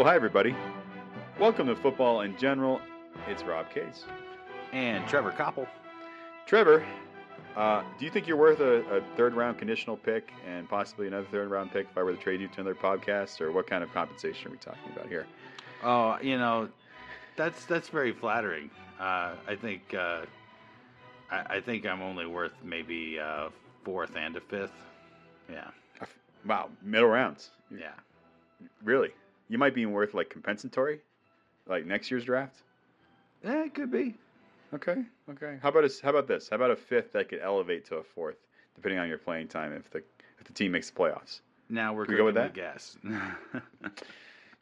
Hello, hi everybody. Welcome to Football in General. It's Rob Case. And Trevor Koppel. Trevor, uh, do you think you're worth a, a third round conditional pick and possibly another third round pick if I were to trade you to another podcast, or what kind of compensation are we talking about here? Oh, you know, that's that's very flattering. Uh, I think uh, I, I think I'm only worth maybe uh, fourth and a fifth. Yeah, Wow, middle rounds. yeah. Really? You might be worth like compensatory, like next year's draft. Yeah, it could be. Okay, okay. How about a, how about this? How about a fifth that could elevate to a fourth, depending on your playing time if the if the team makes the playoffs. Now we're Can we go with cooking gas.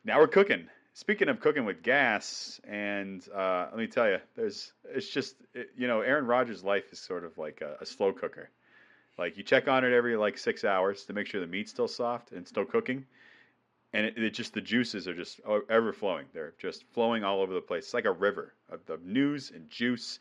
Now we're cooking. Speaking of cooking with gas, and uh, let me tell you, there's it's just it, you know Aaron Rodgers' life is sort of like a, a slow cooker. Like you check on it every like six hours to make sure the meat's still soft and still cooking, and it, it just the juices are just ever flowing. They're just flowing all over the place. It's like a river of, of news and juice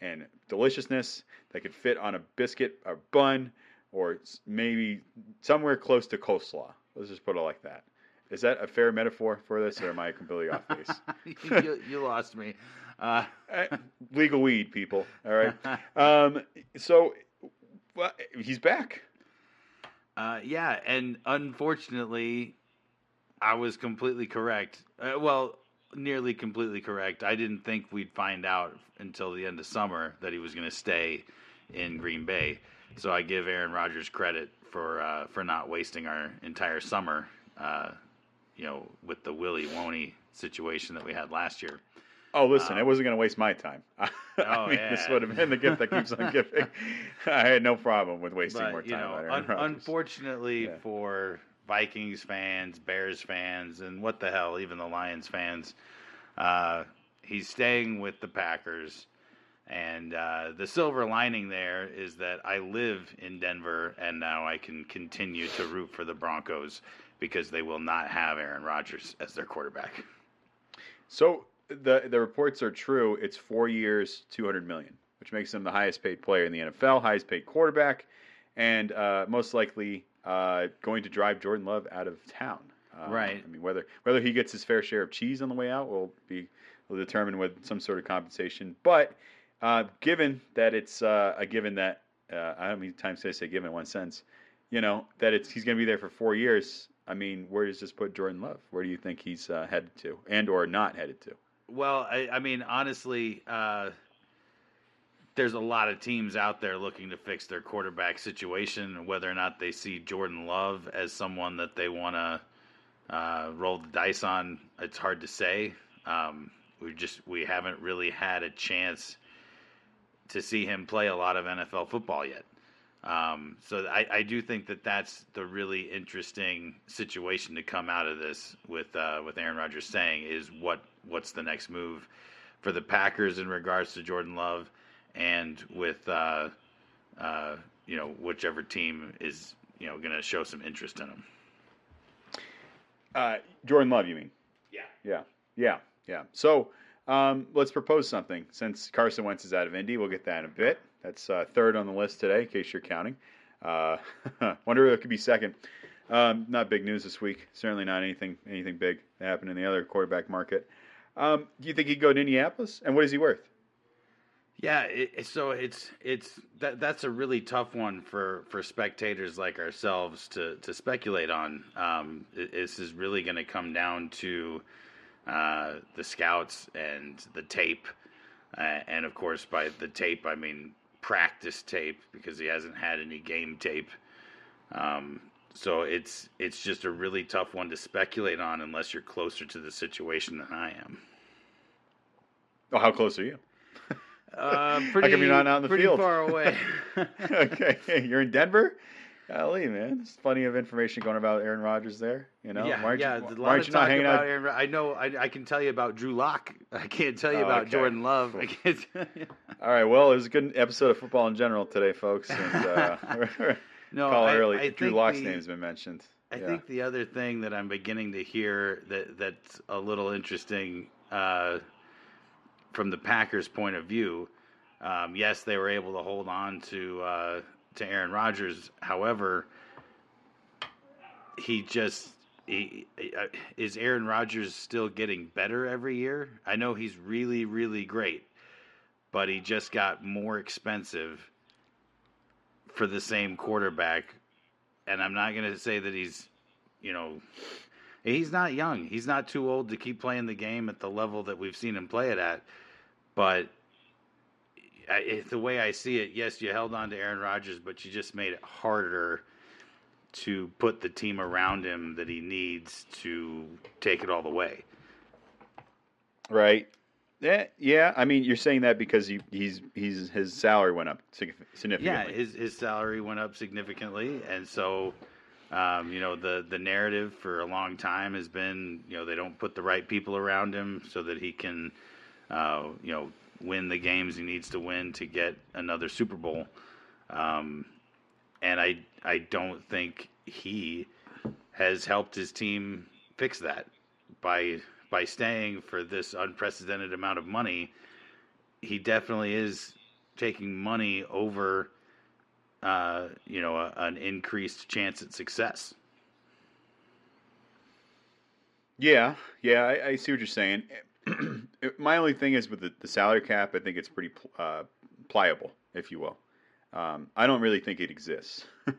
and deliciousness that could fit on a biscuit, a bun, or maybe somewhere close to coleslaw. Let's just put it like that. Is that a fair metaphor for this, or am I completely off base? you, you lost me. Uh, Eh, Legal weed, people. All right. Um, so, well, he's back. Uh, yeah, and unfortunately, I was completely correct. Uh, well, nearly completely correct. I didn't think we'd find out until the end of summer that he was going to stay in Green Bay. So I give Aaron Rodgers credit for uh, for not wasting our entire summer, uh, you know, with the Willie Woney situation that we had last year. Oh, listen, Um, I wasn't going to waste my time. I Oh, mean, this yeah. would have been the gift that keeps on giving. I had no problem with wasting But more you time know, on Aaron un- unfortunately Yeah. for Vikings fans, Bears fans, and what the hell, even the Lions fans, uh, he's staying with the Packers. And uh, the silver lining there is that I live in Denver, and now I can continue to root for the Broncos because they will not have Aaron Rodgers as their quarterback. So the the reports are true. It's four years, two hundred million, which makes him the highest paid player in the NFL, highest paid quarterback, and uh, most likely uh, going to drive Jordan Love out of town. Um, Right. I mean, whether whether he gets his fair share of cheese on the way out will be will determine with some sort of compensation. But uh, given that it's uh, a given that uh, I don't mean times I say given in one sense, you know that it's he's going to be there for four years. I mean, where does this put Jordan Love? Where do you think he's uh, headed to, and or not headed to? Well, I, I mean, honestly, uh, there's a lot of teams out there looking to fix their quarterback situation. Whether or not they see Jordan Love as someone that they want to uh, roll the dice on, it's hard to say. Um, we just we haven't really had a chance to see him play a lot of NFL football yet. Um, so I, I do think that that's the really interesting situation to come out of this with uh, with Aaron Rodgers saying is what what's the next move for the Packers in regards to Jordan Love and with uh, uh, you know whichever team is you know going to show some interest in him. Uh, Jordan Love, you mean? Yeah. Yeah, yeah, yeah. So um, let's propose something. Since Carson Wentz is out of Indy, we'll get that in a bit. That's uh, third on the list today, in case you're counting. Uh, wonder if it could be second. Um, not big news this week. Certainly not anything anything big that happened in the other quarterback market. Um, do you think he'd go to Indianapolis? And what is he worth? Yeah, it, so it's it's that that's a really tough one for for spectators like ourselves to to speculate on. Um, this is really going to come down to uh, the scouts and the tape, uh, and of course by the tape I mean practice tape because he hasn't had any game tape. Um, so it's it's just a really tough one to speculate on unless you're closer to the situation than I am. Oh, how close are you? Uh, pretty, come you're not out in the pretty field? far away. okay, you're in Denver. Golly, man, there's plenty of information going about Aaron Rodgers there. You know, yeah, why aren't yeah. you, why aren't you not hanging about out? Aaron. I know. I, I can tell you about Drew Lock. I can't tell you Oh, about okay. Jordan Love. I can't tell you. All right, well, it was a good episode of football in general today, folks. And uh, No, call I, early. I Drew Lock's the- name has been mentioned. I Yeah. think the other thing that I'm beginning to hear that that's a little interesting uh, from the Packers' point of view. Um, yes, they were able to hold on to uh, to Aaron Rodgers. However, he just he, uh, is Aaron Rodgers still getting better every year? I know he's really, really great, but he just got more expensive for the same quarterback. And I'm not going to say that he's, you know, he's not young. He's not too old to keep playing the game at the level that we've seen him play it at. But I, the way I see it, yes, you held on to Aaron Rodgers, but you just made it harder to put the team around him that he needs to take it all the way. Right. Yeah, yeah. I mean, you're saying that because he, he's he's his salary went up significantly. Yeah, his his salary went up significantly, and so um, you know the the narrative for a long time has been you know they don't put the right people around him so that he can uh, you know win the games he needs to win to get another Super Bowl. Um, and I I don't think he has helped his team fix that by by staying for this unprecedented amount of money, he definitely is taking money over, uh, you know, a, an increased chance at success. Yeah, yeah, I, I see what you're saying. My only thing is with the, the, salary cap, I think it's pretty uh, pliable, if you will. Um, I don't really think it exists.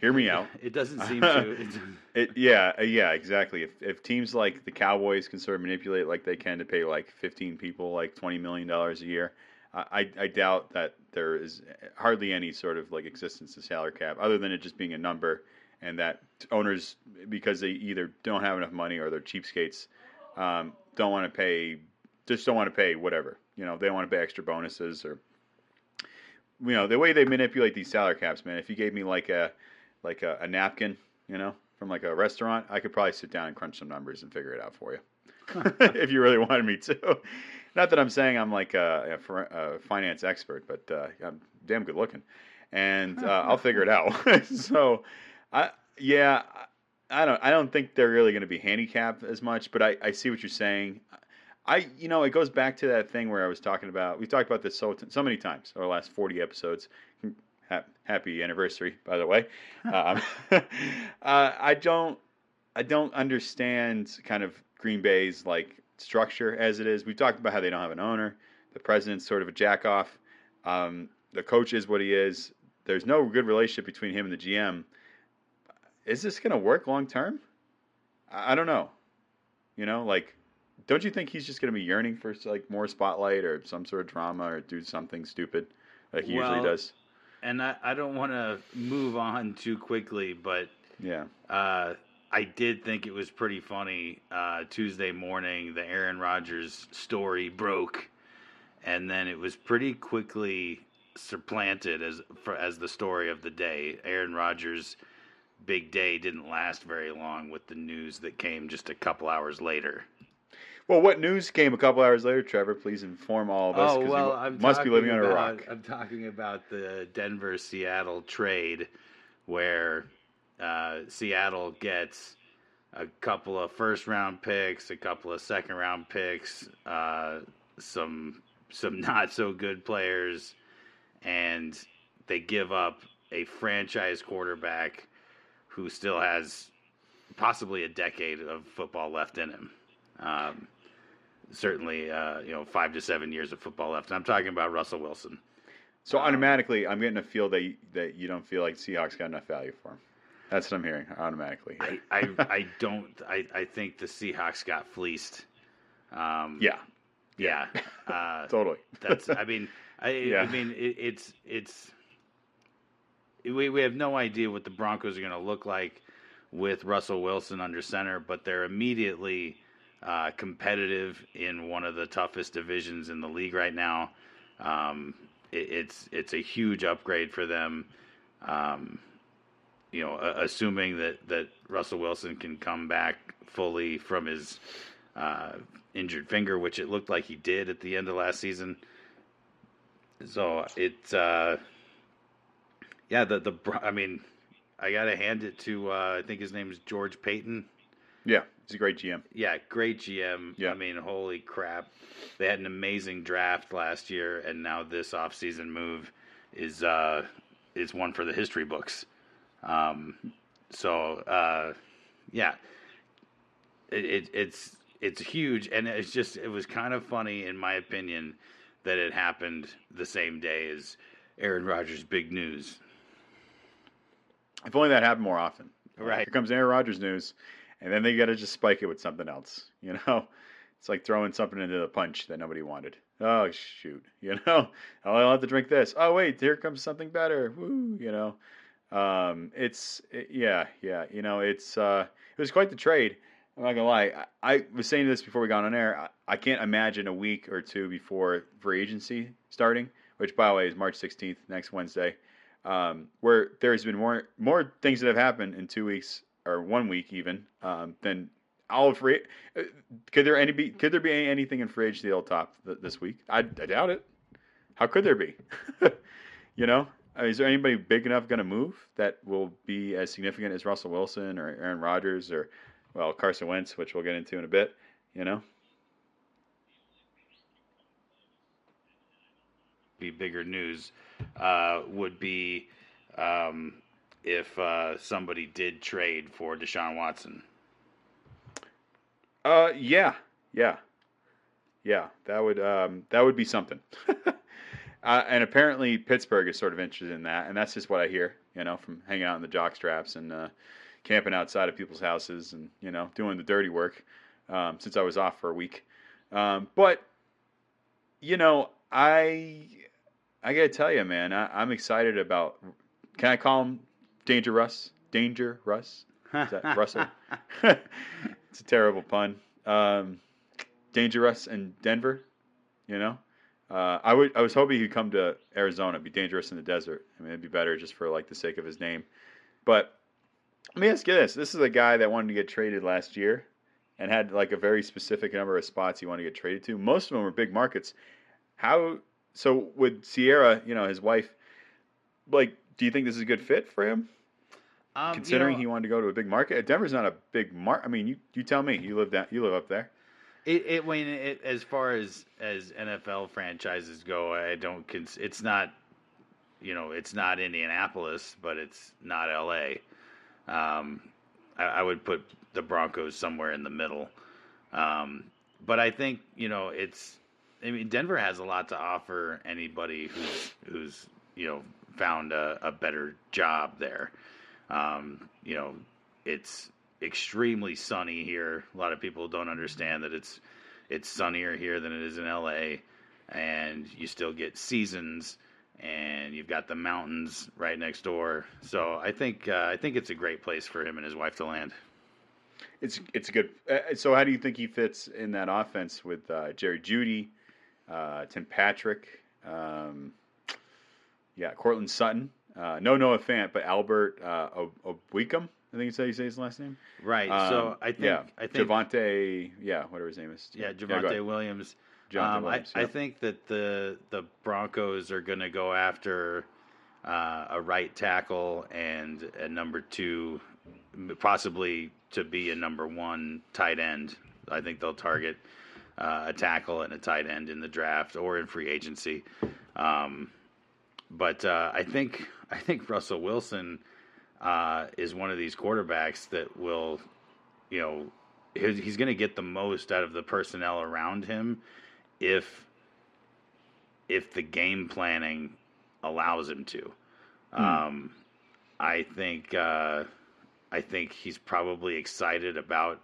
Hear me out. It doesn't seem to. it, yeah, uh, yeah, exactly. If, if teams like the Cowboys can sort of manipulate like they can to pay like 15 people like 20 million dollars a year, I, I doubt that there is hardly any sort of like existence of salary cap other than it just being a number, and that owners because they either don't have enough money or they're cheapskates, um, don't want to pay, just don't want to pay whatever. You know, they want to pay extra bonuses or you know the way they manipulate these salary caps, man. If you gave me like a like a, a, napkin, you know, from like a restaurant, I could probably sit down and crunch some numbers and figure it out for you, if you really wanted me to. Not that I'm saying I'm like a, a, a finance expert, but uh, I'm damn good looking, and uh, I'll figure it out. so, I yeah, I don't I don't think they're really going to be handicapped as much, but I, I see what you're saying. I, you know, it goes back to that thing where I was talking about. We talked about this so so many times over the last forty episodes. Happy anniversary, by the way. um, uh, I don't, I don't understand kind of Green Bay's like structure as it is. We've talked about how they don't have an owner. The president's sort of a jack off. Um, the coach is what he is. There's no good relationship between him and the GM. Is this going to work long term? I, I don't know. You know, like don't you think he's just going to be yearning for like more spotlight or some sort of drama or do something stupid like he well, usually does? And I, I don't want to move on too quickly, but yeah, uh, I did think it was pretty funny. Uh, Tuesday morning, the Aaron Rodgers story broke, and then it was pretty quickly supplanted as for, as the story of the day. Aaron Rodgers' big day didn't last very long with the news that came just a couple hours later. Well, what news came a couple hours later, Trevor? Please inform all of us. Oh well, I'm must be living under a rock. I'm talking about the Denver Seattle trade, where uh, Seattle gets a couple of first round picks, a couple of second round picks, uh, some some not so good players, and they give up a franchise quarterback who still has possibly a decade of football left in him. Um, certainly, uh, you know, five to seven years of football left. And I'm talking about Russell Wilson. So um, automatically, I'm getting a feel that you, that you don't feel like Seahawks got enough value for him. That's what I'm hearing automatically. I, I, I don't. I, I think the Seahawks got fleeced. Um, yeah. Yeah. Uh, totally. that's. I mean. I, yeah. I mean, it, it's it's. We we have no idea what the Broncos are going to look like with Russell Wilson under center, but they're immediately uh, competitive in one of the toughest divisions in the league right now. Um, it, it's it's a huge upgrade for them. Um, you know, assuming that that Russell Wilson can come back fully from his uh, injured finger, which it looked like he did at the end of last season. So it's uh, yeah, the the I mean, I gotta hand it to uh, I think his name is George Paton. Yeah, he's a great GM. Yeah, great GM. Yeah. I mean, holy crap. They had an amazing draft last year, and now this offseason move is uh, is one for the history books. Um, so, uh, yeah, it, it, it's it's huge, and it's just it was kind of funny in my opinion that it happened the same day as Aaron Rodgers' big news. If only that happened more often. Right. Here comes Aaron Rodgers news, and then they got to just spike it with something else. You know, it's like throwing something into the punch that nobody wanted. Oh shoot, you know, oh, I'll have to drink this. Oh wait, here comes something better. Woo, you know, um, it's it, yeah, yeah. You know, it's uh, it was quite the trade. I'm not gonna lie. I, I was saying this before we got on air. I, I can't imagine a week or two before free agency starting, which by the way is March 16th, next Wednesday um, where there's been more more things that have happened in two weeks or one week even um, than all free. Uh, could there any be? Could there be anything in free agency that'll top th- this week? I, I doubt it. How could there be? you know, is there anybody big enough going to move that will be as significant as Russell Wilson or Aaron Rodgers or well Carson Wentz, which we'll get into in a bit. You know. Be bigger news uh, would be um, if uh, somebody did trade for Deshaun Watson. Uh, yeah, yeah, yeah. That would um, that would be something. uh, and apparently Pittsburgh is sort of interested in that, and that's just what I hear. You know, from hanging out in the jock straps and uh, camping outside of people's houses, and you know, doing the dirty work um, since I was off for a week. Um, but you know, I I gotta tell you, man, I, am excited about. Can I call him Danger Russ? Danger Russ? Is that Russell? it's a terrible pun. Um, Danger Russ in Denver. You know, uh, I would. I was hoping he'd come to Arizona. Be dangerous in the desert. I mean, it'd be better just for like the sake of his name. But let me ask you this: This is a guy that wanted to get traded last year, and had like a very specific number of spots he wanted to get traded to. Most of them were big markets. How so with Sierra, you know, his wife, like, do you think this is a good fit for him? Um, Considering you know, he wanted to go to a big market, Denver's not a big market. I mean, you, you tell me. You live down, you live up there. It, it when it, as far as as NFL franchises go, I don't. Cons- it's not, you know, it's not Indianapolis, but it's not L.A. Um, I, I would put the Broncos somewhere in the middle. Um, but I think you know it's I mean, Denver has a lot to offer anybody who's who's you know found a, a better job there. Um, you know, it's extremely sunny here. A lot of people don't understand that it's it's sunnier here than it is in LA, and you still get seasons, and you've got the mountains right next door. So I think uh, I think it's a great place for him and his wife to land. It's it's a good. Uh, so how do you think he fits in that offense with uh, Jerry Jeudy, uh, Tim Patrick, um, yeah, Courtland Sutton. Uh, no Noah Fant, but Albert uh. I think it's how you say his last name. Right. Um, so I think yeah, I think Javonte, yeah, whatever his name is. Yeah, Javonte yeah, Williams. Um, Williams I, I, think that the the Broncos are going to go after uh, a right tackle and a number two, possibly to be a number one tight end. I think they'll target uh, a tackle and a tight end in the draft or in free agency. Um, but uh, I think I think Russell Wilson uh, is one of these quarterbacks that will, you know, he's, he's going to get the most out of the personnel around him if if the game planning allows him to. Hmm. Um, I think uh, I think he's probably excited about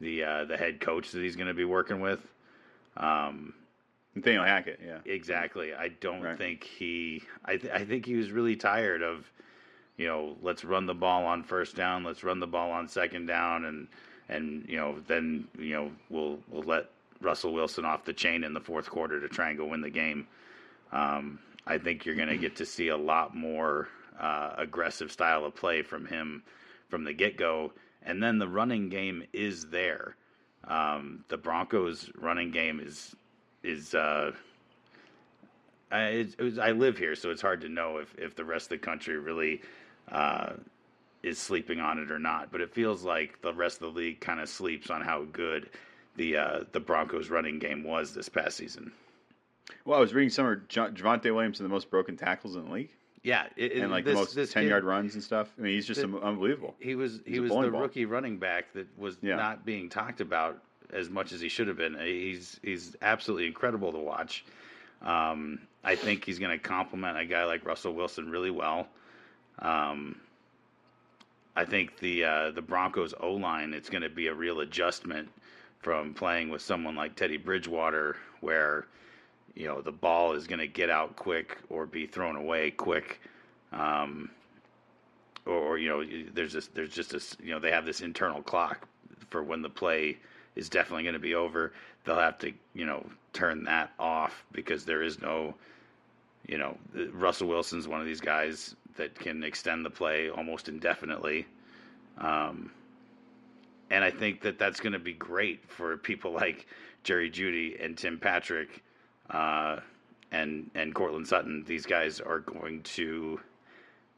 the uh, the head coach that he's going to be working with. Um, Nathaniel Hackett, yeah, exactly. I don't right. think he. I th- I think he was really tired of, you know, let's run the ball on first down, let's run the ball on second down, and and you know then you know we'll we'll let Russell Wilson off the chain in the fourth quarter to try and go win the game. Um, I think you're going to get to see a lot more uh, aggressive style of play from him from the get go and then the running game is there. Um, the Broncos' running game is is. Uh, I, was, I live here, so it's hard to know if, if the rest of the country really uh, is sleeping on it or not. But it feels like the rest of the league kind of sleeps on how good the uh, the Broncos' running game was this past season. Well, I was reading somewhere Javonte Williams and the most broken tackles in the league. Yeah, it, and like this, the most this ten kid, yard runs and stuff. I mean, he's just unbelievable. He was he He's a was the ball. rookie running back that was Yeah. not being talked about as much as he should have been. He's he's absolutely incredible to watch. Um, I think he's going to complement a guy like Russell Wilson really well. Um, I think the uh, the Broncos O line it's going to be a real adjustment from playing with someone like Teddy Bridgewater, where you know the ball is going to get out quick or be thrown away quick. Um, or, or you know there's this there's just this you know they have this internal clock for when the play is definitely going to be over they'll have to you know turn that off because there is no you know Russell Wilson's one of these guys that can extend the play almost indefinitely um and I think that that's going to be great for people like Jerry Jeudy and Tim Patrick uh and and Courtland Sutton these guys are going to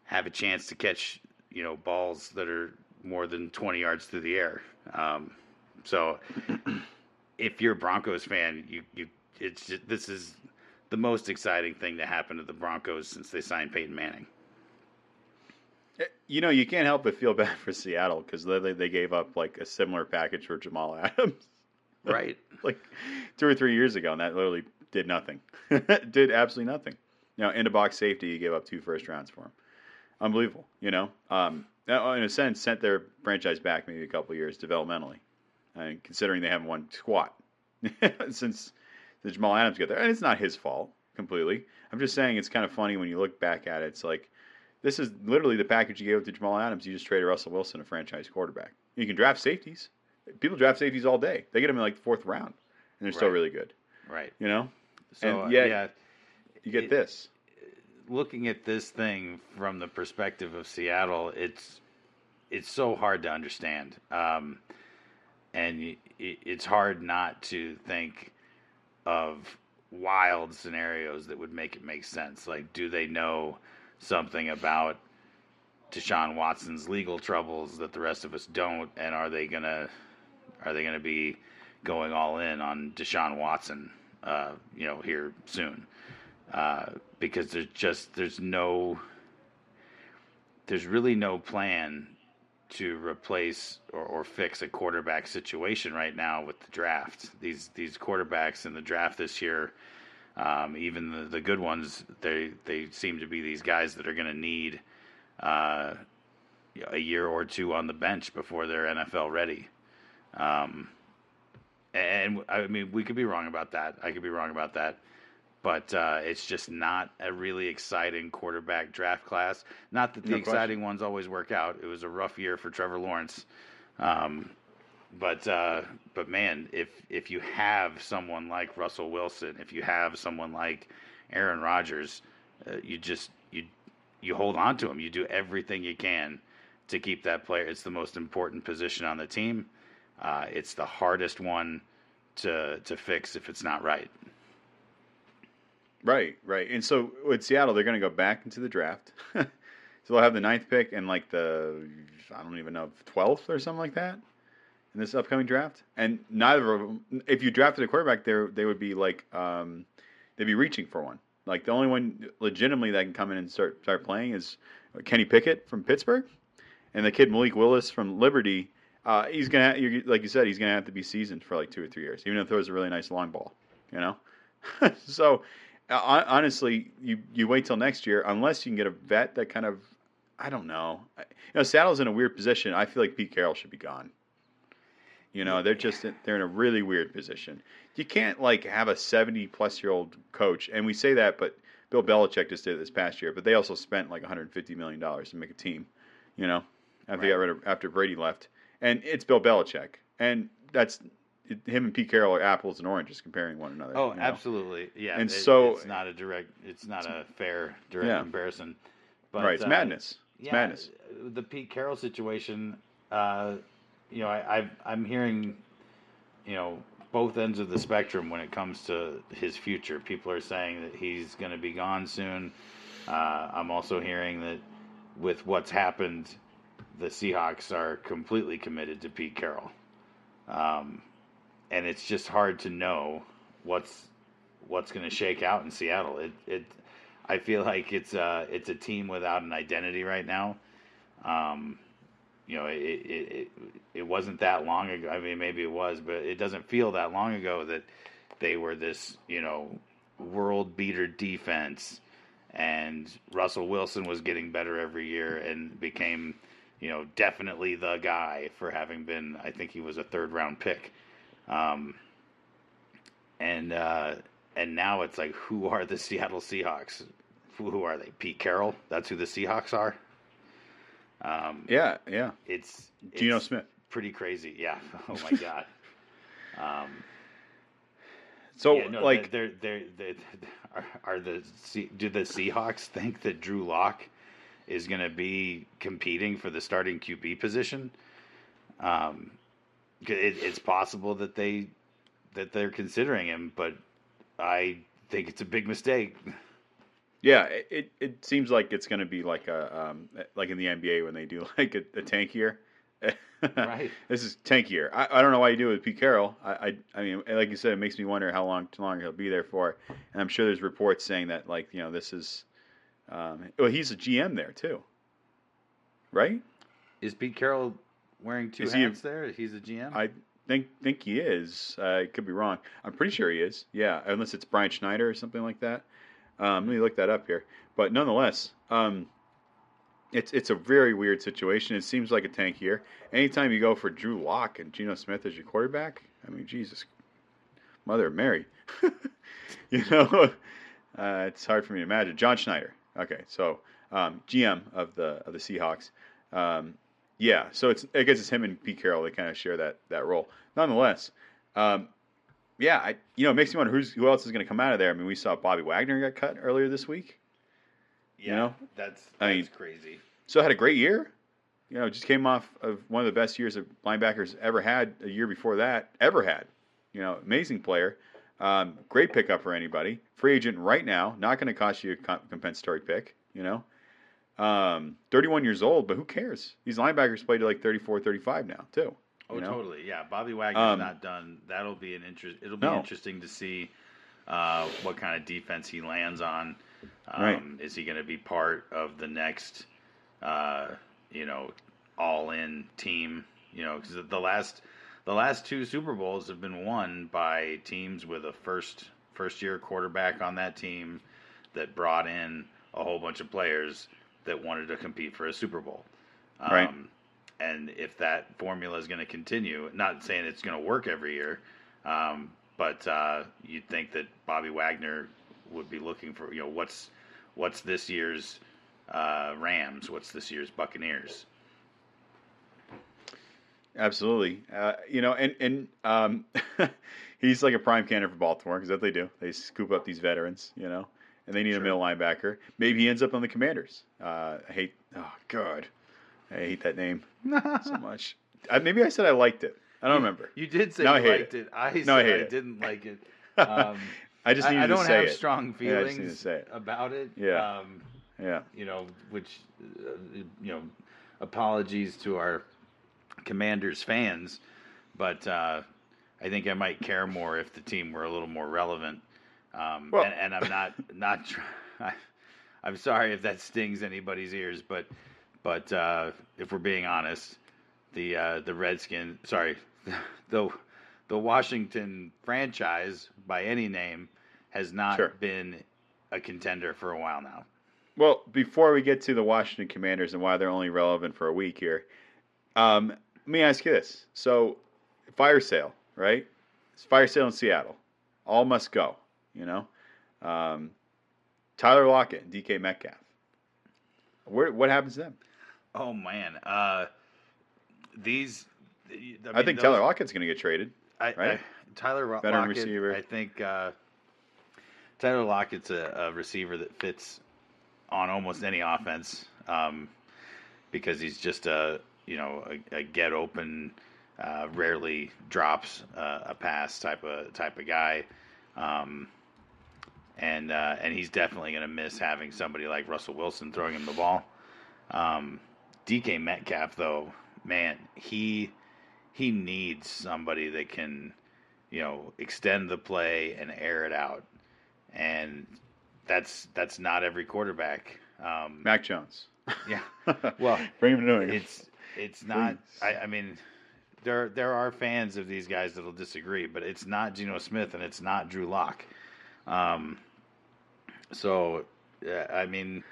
have a chance to catch you know balls that are more than 20 yards through the air. Um, so if you're a Broncos fan, you you it's just, this is the most exciting thing to happen to the Broncos since they signed Peyton Manning. Eh, You know, you can't help but feel bad for Seattle because they they gave up like a similar package for Jamal Adams Right. like two or three years ago, and that literally did nothing. did absolutely nothing. You know, in a box safety, you gave up two first rounds for him. Unbelievable. You know, um, in a sense, sent their franchise back maybe a couple of years developmentally, mean, considering they haven't won squat since the Jamal Adams got there, and it's not his fault completely. I'm just saying it's kind of funny when you look back at it. It's like this is literally the package you gave to Jamal Adams. You just traded Russell Wilson, a franchise quarterback. You can draft safeties. People draft safeties all day. They get them in like the fourth round, and they're still really good. Right. You know, So yet- yeah, you get It- this. looking at this thing from the perspective of Seattle, it's it's so hard to understand, um, and it, it's hard not to think of wild scenarios that would make it make sense. Like, do they know something about Deshaun Watson's legal troubles that the rest of us don't, and are they gonna are they gonna be going all in on Deshaun Watson? Uh, you know, here soon uh, because there's just there's no there's really no plan to replace or, or fix a quarterback situation right now with the draft. These these quarterbacks in the draft this year, um, even the, the good ones, they they seem to be these guys that are going to need uh, a year or two on the bench before they're NFL ready. Um, and I mean, we could be wrong about that. I could be wrong about that but uh, it's just not a really exciting quarterback draft class. Not that the No exciting ones always work out. It was a rough year for Trevor Lawrence, um, but uh, but man, if if you have someone like Russell Wilson, if you have someone like Aaron Rodgers, uh, you just you you hold on to him. You do everything you can to keep that player. It's the most important position on the team. Uh, it's the hardest one to to fix if it's not right. Right, right. And so with Seattle, they're going to go back into the draft. so they'll have the ninth pick and like the I don't even know twelfth or something like that in this upcoming draft. And neither of them, if you drafted a quarterback, there they would be like um, they'd be reaching for one. Like the only one legitimately that can come in and start start playing is Kenny Pickett from Pittsburgh, and the kid Malik Willis from Liberty. Uh, he's gonna, like you said, he's gonna have to be seasoned for like two or three years, even if throws a really nice long ball. You know, so uh, honestly, you you wait till next year unless you can get a vet that kind of I don't know. You know, Seattle's in a weird position. I feel like Pete Carroll should be gone. You know, they're just they're in a really weird position. You can't like have a seventy plus year old coach, and we say that, but Bill Belichick just did it this past year. But they also spent like one hundred fifty million dollars to make a team. You know, after they got rid of after Brady left, and it's Bill Belichick, and that's him and Pete Carroll are apples and oranges comparing one another. Oh, you know? absolutely. Yeah. And it- so- it's not a direct. It's not a fair direct Yeah. comparison. But, right, it's uh, madness. It's yeah, madness. The Pete Carroll situation. Uh, you know, I, I've, I'm hearing, you know, both ends of the spectrum when it comes to his future. People are saying that he's going to be gone soon. Uh, I'm also hearing that with what's happened, the Seahawks are completely committed to Pete Carroll. Um, and it's just hard to know what's what's going to shake out in Seattle. It, it I feel like it's a it's a team without an identity right now. Um, you know, it, it it it wasn't that long ago. I mean, maybe it was, but it doesn't feel that long ago that they were this you know world beater defense, and Russell Wilson was getting better every year and became you know definitely the guy for having been. I think he was a third round pick. Um, and uh, and now it's like, who are the Seattle Seahawks? Who, who are they? Pete Carroll. That's who the Seahawks are. Um, Yeah, yeah. it's, it's Geno Smith. Pretty crazy. Yeah. Oh my god. um, So yeah, no, like they're they're, they're, are, are the do the Seahawks think that Drew Lock is going to be competing for the starting QB position? Um, it, it's possible that they that they're considering him, but I think it's a big mistake. Yeah, it, it, seems like it's going to be like a um, like in the NBA when they do like a, a tank year. Right. This is tank year. I, I don't know why you do it with Pete Carroll. I, I I mean, like you said, it makes me wonder how long too long he'll be there for. And I'm sure there's reports saying that like you know this is, um, well he's a GM there too, right? Is Pete Carroll wearing two Is he there? He's a GM. I think think he is. Uh, I could be wrong. I'm pretty sure he is. Yeah, unless it's Brian Schneider or something like that. Um, let me look that up here. But nonetheless, um, it's it's a very weird situation. It seems like a tank here. Anytime you go for Drew Lock and Geno Smith as your quarterback, I mean, Jesus, Mother Mary, you know, uh, it's hard for me to imagine. John Schneider. Okay, so um, GM of the of the Seahawks. Um, yeah, so it's I guess it's him and Pete Carroll. They kind of share that that role. Nonetheless, um, yeah, I you know it makes me wonder who's who else is going to come out of there. I mean, we saw Bobby Wagner got cut earlier this week. yeah, know? that's that's I mean- crazy. So had a great year. You know, just came off of one of the best years that linebackers ever had. A year before that, ever had. You know, amazing player. Um, great pickup for anybody. Free agent right now. Not going to cost you a compensatory pick. You know, um, 31 years old, but who cares? These linebackers played to like 34, 35 now too. Oh, know? totally. Yeah, Bobby Wagner's Um, not done. That'll be an interest. It'll be No. interesting to see uh, what kind of defense he lands on. Um, Right. Is he going to be part of the next, uh, you know, all-in team? You know, because the last the last two Super Bowls have been won by teams with a first first year quarterback on that team that brought in a whole bunch of players that wanted to compete for a Super Bowl. Right. And if that formula is going to continue, not saying it's going to work every year, um, but uh, you'd think that Bobby Wagner would be looking for, you know, what's what's this year's uh, Rams, what's this year's Buccaneers. Absolutely. Uh, you know, and and um, he's like a prime candidate for Baltimore because that they do. They scoop up these veterans, you know, and they need Sure. a middle linebacker. Maybe he ends up on the Commanders. Uh, I hate. Oh God, I hate that name so much. I, maybe I said I liked it. I don't remember. You did say No, I you hate liked it. I said No, I I, it. didn't like it. Um, I just I, needed I don't to say have it. strong Yeah, I just feelings say it. about it. Yeah. Um, Yeah. you know, which, uh, you know, apologies to our Commanders fans, but uh, I think I might care more if the team were a little more relevant. Um, Well- and, and I'm not not. Try- I, I'm sorry if that stings anybody's ears, but but uh, if we're being honest, the uh, the Redskins, sorry, the the Washington franchise by any name has not Sure. been a contender for a while now. Well, before we get to the Washington Commanders and why they're only relevant for a week here, um, let me ask you this: so, fire sale, right? It's fire sale in Seattle. All must go. You know, um, Tyler Lockett and DK Metcalf. Where what happens to them? Oh man, uh, these. I, I, think those- Tyler Lockett's going to get traded. I, right? I, Tyler Ro- Veteran Lockett. receiver. I think uh, Tyler Lockett's a, a receiver that fits on almost any offense um, because he's just a you know a, a get open, uh, rarely drops uh, a pass type of type of guy. Um, and uh, and he's definitely going to miss having somebody like Russell Wilson throwing him the ball. Um, DK Metcalf, though, man, he he needs somebody that can, you know, extend the play and air it out. And that's that's not every quarterback. Um, Mac Jones. yeah. Well, bring him to New England. it's it's not. I, I mean, there there are fans of these guys that'll disagree, but it's not Geno Smith and it's not Drew Lock. Um, so, yeah, I mean,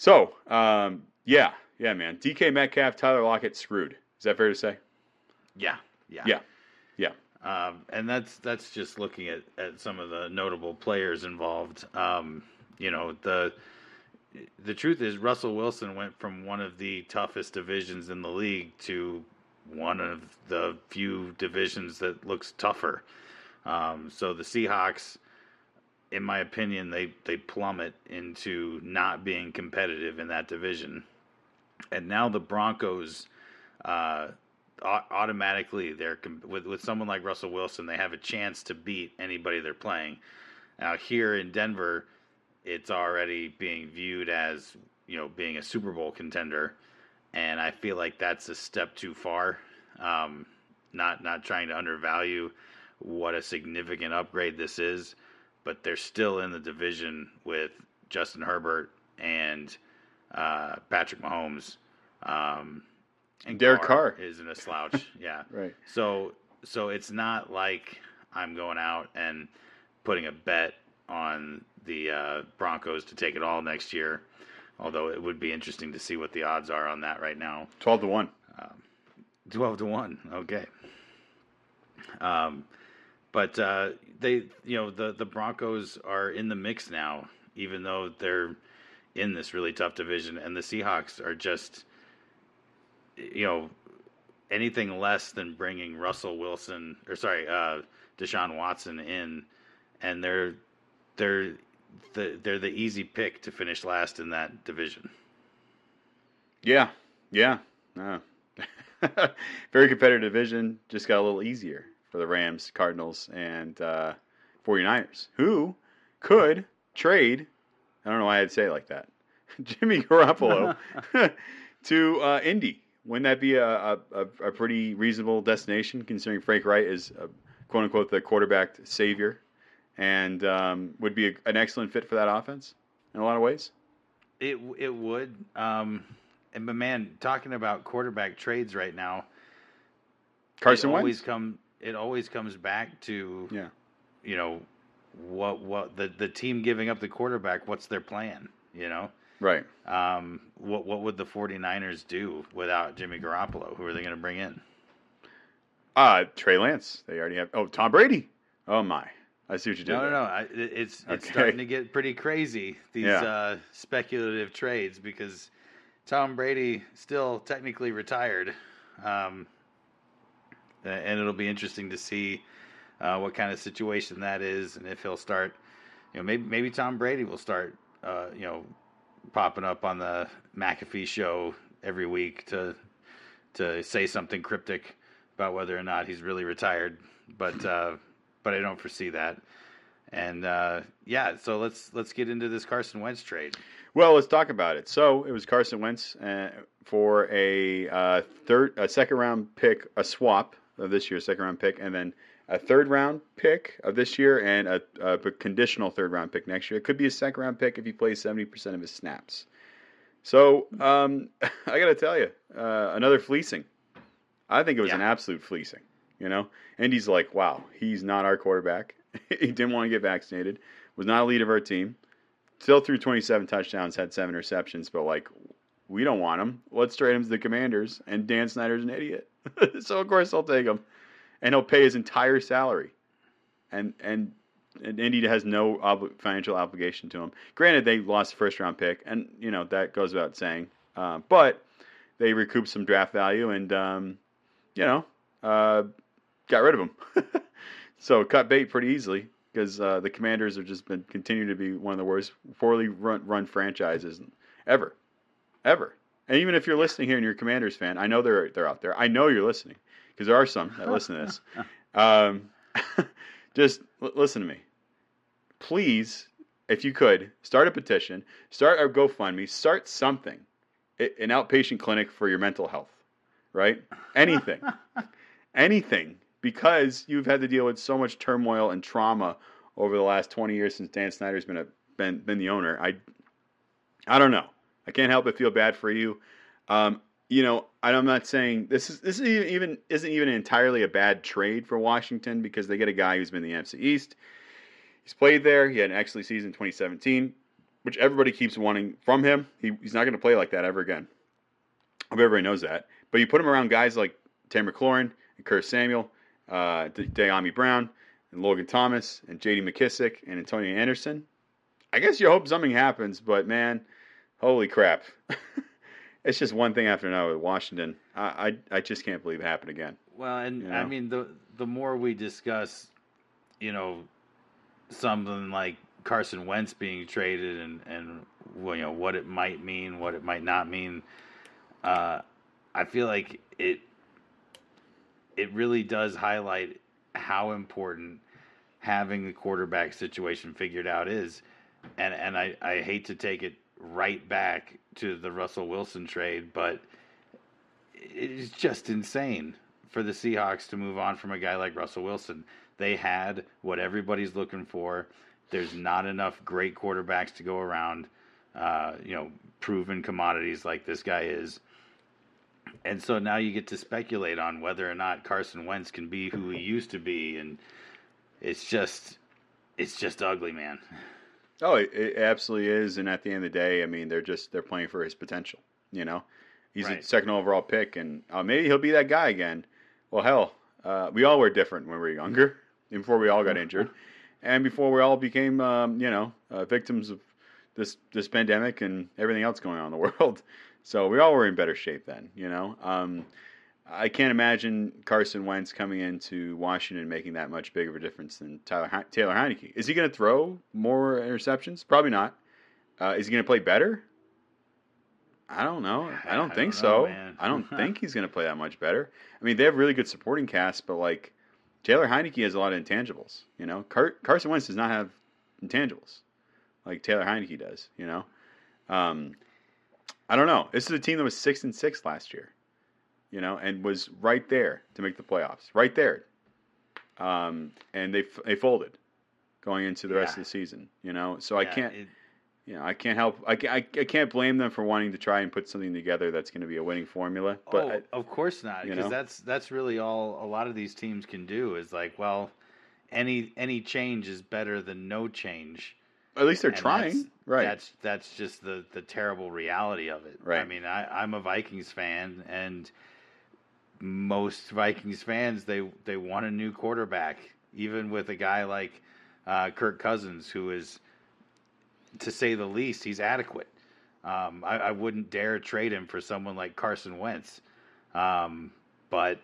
So, um, yeah, yeah, man. DK Metcalf, Tyler Lockett, screwed. Is that fair to say? yeah, yeah, Yeah, yeah. Um, and that's that's just looking at, at some of the notable players involved. Um, you know, the the truth is Russell Wilson went from one of the toughest divisions in the league to one of the few divisions that looks tougher. Um, so the Seahawks, in my opinion, they they plummet into not being competitive in that division, and now the Broncos. Uh, automatically they're with with someone like Russell Wilson, they have a chance to beat anybody they're playing. Now here in Denver, it's already being viewed as you know being a Super Bowl contender, and I feel like that's a step too far. Um, not not trying to undervalue what a significant upgrade this is, but they're still in the division with Justin Herbert and uh, Patrick Mahomes. Um, and Derek Carr. isn't a slouch. yeah. Right. So so it's not like I'm going out and putting a bet on the uh, Broncos to take it all next year. Although it would be interesting to see what the odds are on that right now. 12 to 1. Twelve to one. Okay. Um, but uh, they, you know, the the Broncos are in the mix now, even though they're in this really tough division, and the Seahawks are just, you know, anything less than bringing Russell Wilson or sorry, uh, Deshaun Watson in, and they're they're the, they're the easy pick to finish last in that division. Yeah. Yeah. No. Very competitive division. Just got a little easier for the Rams, Cardinals, and uh, 49ers, who could trade. I don't know why I'd say it like that. Jimmy Garoppolo to uh, Indy. Wouldn't that be a, a, a a pretty reasonable destination, considering Frank Reich is, uh, quote unquote, the quarterback savior, and um, would be a, an excellent fit for that offense in a lot of ways? It it would. Um, and but man, talking about quarterback trades right now, Carson always Wentz. come it always comes back to Yeah. you know what what the the team giving up the quarterback. What's their plan? You know, Right. um, what what would the 49ers do without Jimmy Garoppolo? Who are they going to bring in? Uh, Trey Lance. They already have. Oh, Tom Brady. Oh my. I see what you did. No, no, there. no. I, it's it's Okay. starting to get pretty crazy these Yeah. uh, speculative trades because Tom Brady still technically retired, um, and it'll be interesting to see uh, what kind of situation that is, and if he'll start. You know, maybe maybe Tom Brady will start. Uh, you know, popping up on the McAfee show every week to to say something cryptic about whether or not he's really retired, but uh, but I don't foresee that. And uh, yeah, so let's let's get into this Carson Wentz trade. Well, let's talk about it. So it was Carson Wentz uh, for a uh, third, a second round pick, a swap of this year's second round pick, and then a third round pick of this year, and a, a conditional third round pick next year. It could be a second round pick if he plays seventy percent of his snaps. So um, I got to tell you, uh, another fleecing. I think it was Yeah. an absolute fleecing. You know, and he's like, wow, he's not our quarterback. he didn't want to get vaccinated. Was not a lead of our team still threw 27 touchdowns, had seven receptions, but like, we don't want him. Let's trade him to the Commanders, and Dan Snyder's an idiot. so of course I'll take him, and he'll pay his entire salary, and and. And Indy has no financial obligation to him. Granted, they lost the first round pick, and you know that goes without saying. Uh, but they recouped some draft value, and um, you know, uh, got rid of him. so cut bait pretty easily because uh, the Commanders have just been continue to be one of the worst poorly run, run franchises ever, ever. And even if you're listening here and you're a Commanders fan, I know they're they're out there. I know you're listening because there are some that listen to this. Um, just l- listen to me, please. If you could start a petition, start a GoFundMe, start something, I- an outpatient clinic for your mental health, right? Anything, anything, because you've had to deal with so much turmoil and trauma over the last 20 years since Dan Snyder's been a, been been the owner. I I don't know. I can't help but feel bad for you. Um, you know, I'm not saying this is this is even isn't even entirely a bad trade for Washington because they get a guy who's been in the NFC East. He's played there. He had an excellent season in 2017, which everybody keeps wanting from him. He, he's not going to play like that ever again. I hope everybody knows that. But you put him around guys like Terry McLaurin and Curtis Samuel, uh, Dyami Brown, and Logan Thomas, and J.D. McKissic, and Antonio Anderson. I guess you hope something happens, but man, holy crap. it's just one thing after another with Washington. I, I, I just can't believe it happened again. Well, and You know? I mean the the more we discuss, you know, something like Carson Wentz being traded and and well, you know what it might mean, what it might not mean. Uh, I feel like it it really does highlight how important having the quarterback situation figured out is, and and I I hate to take it right back to the Russell Wilson trade, but it is just insane for the Seahawks to move on from a guy like Russell Wilson. They had what everybody's looking for. There's not enough great quarterbacks to go around. Uh, you know, proven commodities like this guy is. And so now you get to speculate on whether or not Carson Wentz can be who he used to be, and it's just, it's just ugly, man. Oh, it, it absolutely is. And at the end of the day, I mean, they're just they're playing for his potential. You know, he's a second overall pick, and uh, maybe he'll be that guy again. Well, hell, uh, we all were different when we were younger, and before we all got injured, and before we all became, um, you know, uh, victims of this this pandemic and everything else going on in the world. So we all were in better shape then. You know, um, I can't imagine Carson Wentz coming into Washington making that much bigger of a difference than Tyler He- Taylor Heinicke. Is he going to throw more interceptions? Probably not. Uh, is he going to play better? I don't know. I I don't don't think know, so. man. I don't think he's going to play that much better. I mean, they have really good supporting cast, but like Taylor Heinicke has a lot of intangibles. You know, Car- Carson Wentz does not have intangibles like Taylor Heinicke does. You know, um, I don't know. This is a team that was six and six last year. You know, and was right there to make the playoffs, right there. Um, and they they folded going into the rest of the season. You know, so I can't. it- You know, I can't help. I, I, I can't blame them for wanting to try and put something together that's going to be a winning formula. But oh, I- of course not, because that's that's really all a lot of these teams can do is like, well, any any change is better than no change. at least they're And trying, that's- right? That's that's just the the terrible reality of it. Right. I mean, I, I'm a Vikings fan, and most Vikings fans they they want a new quarterback, even with a guy like uh, Kirk Cousins, who is, to say the least, he's adequate. Um, I, I wouldn't dare trade him for someone like Carson Wentz, um, but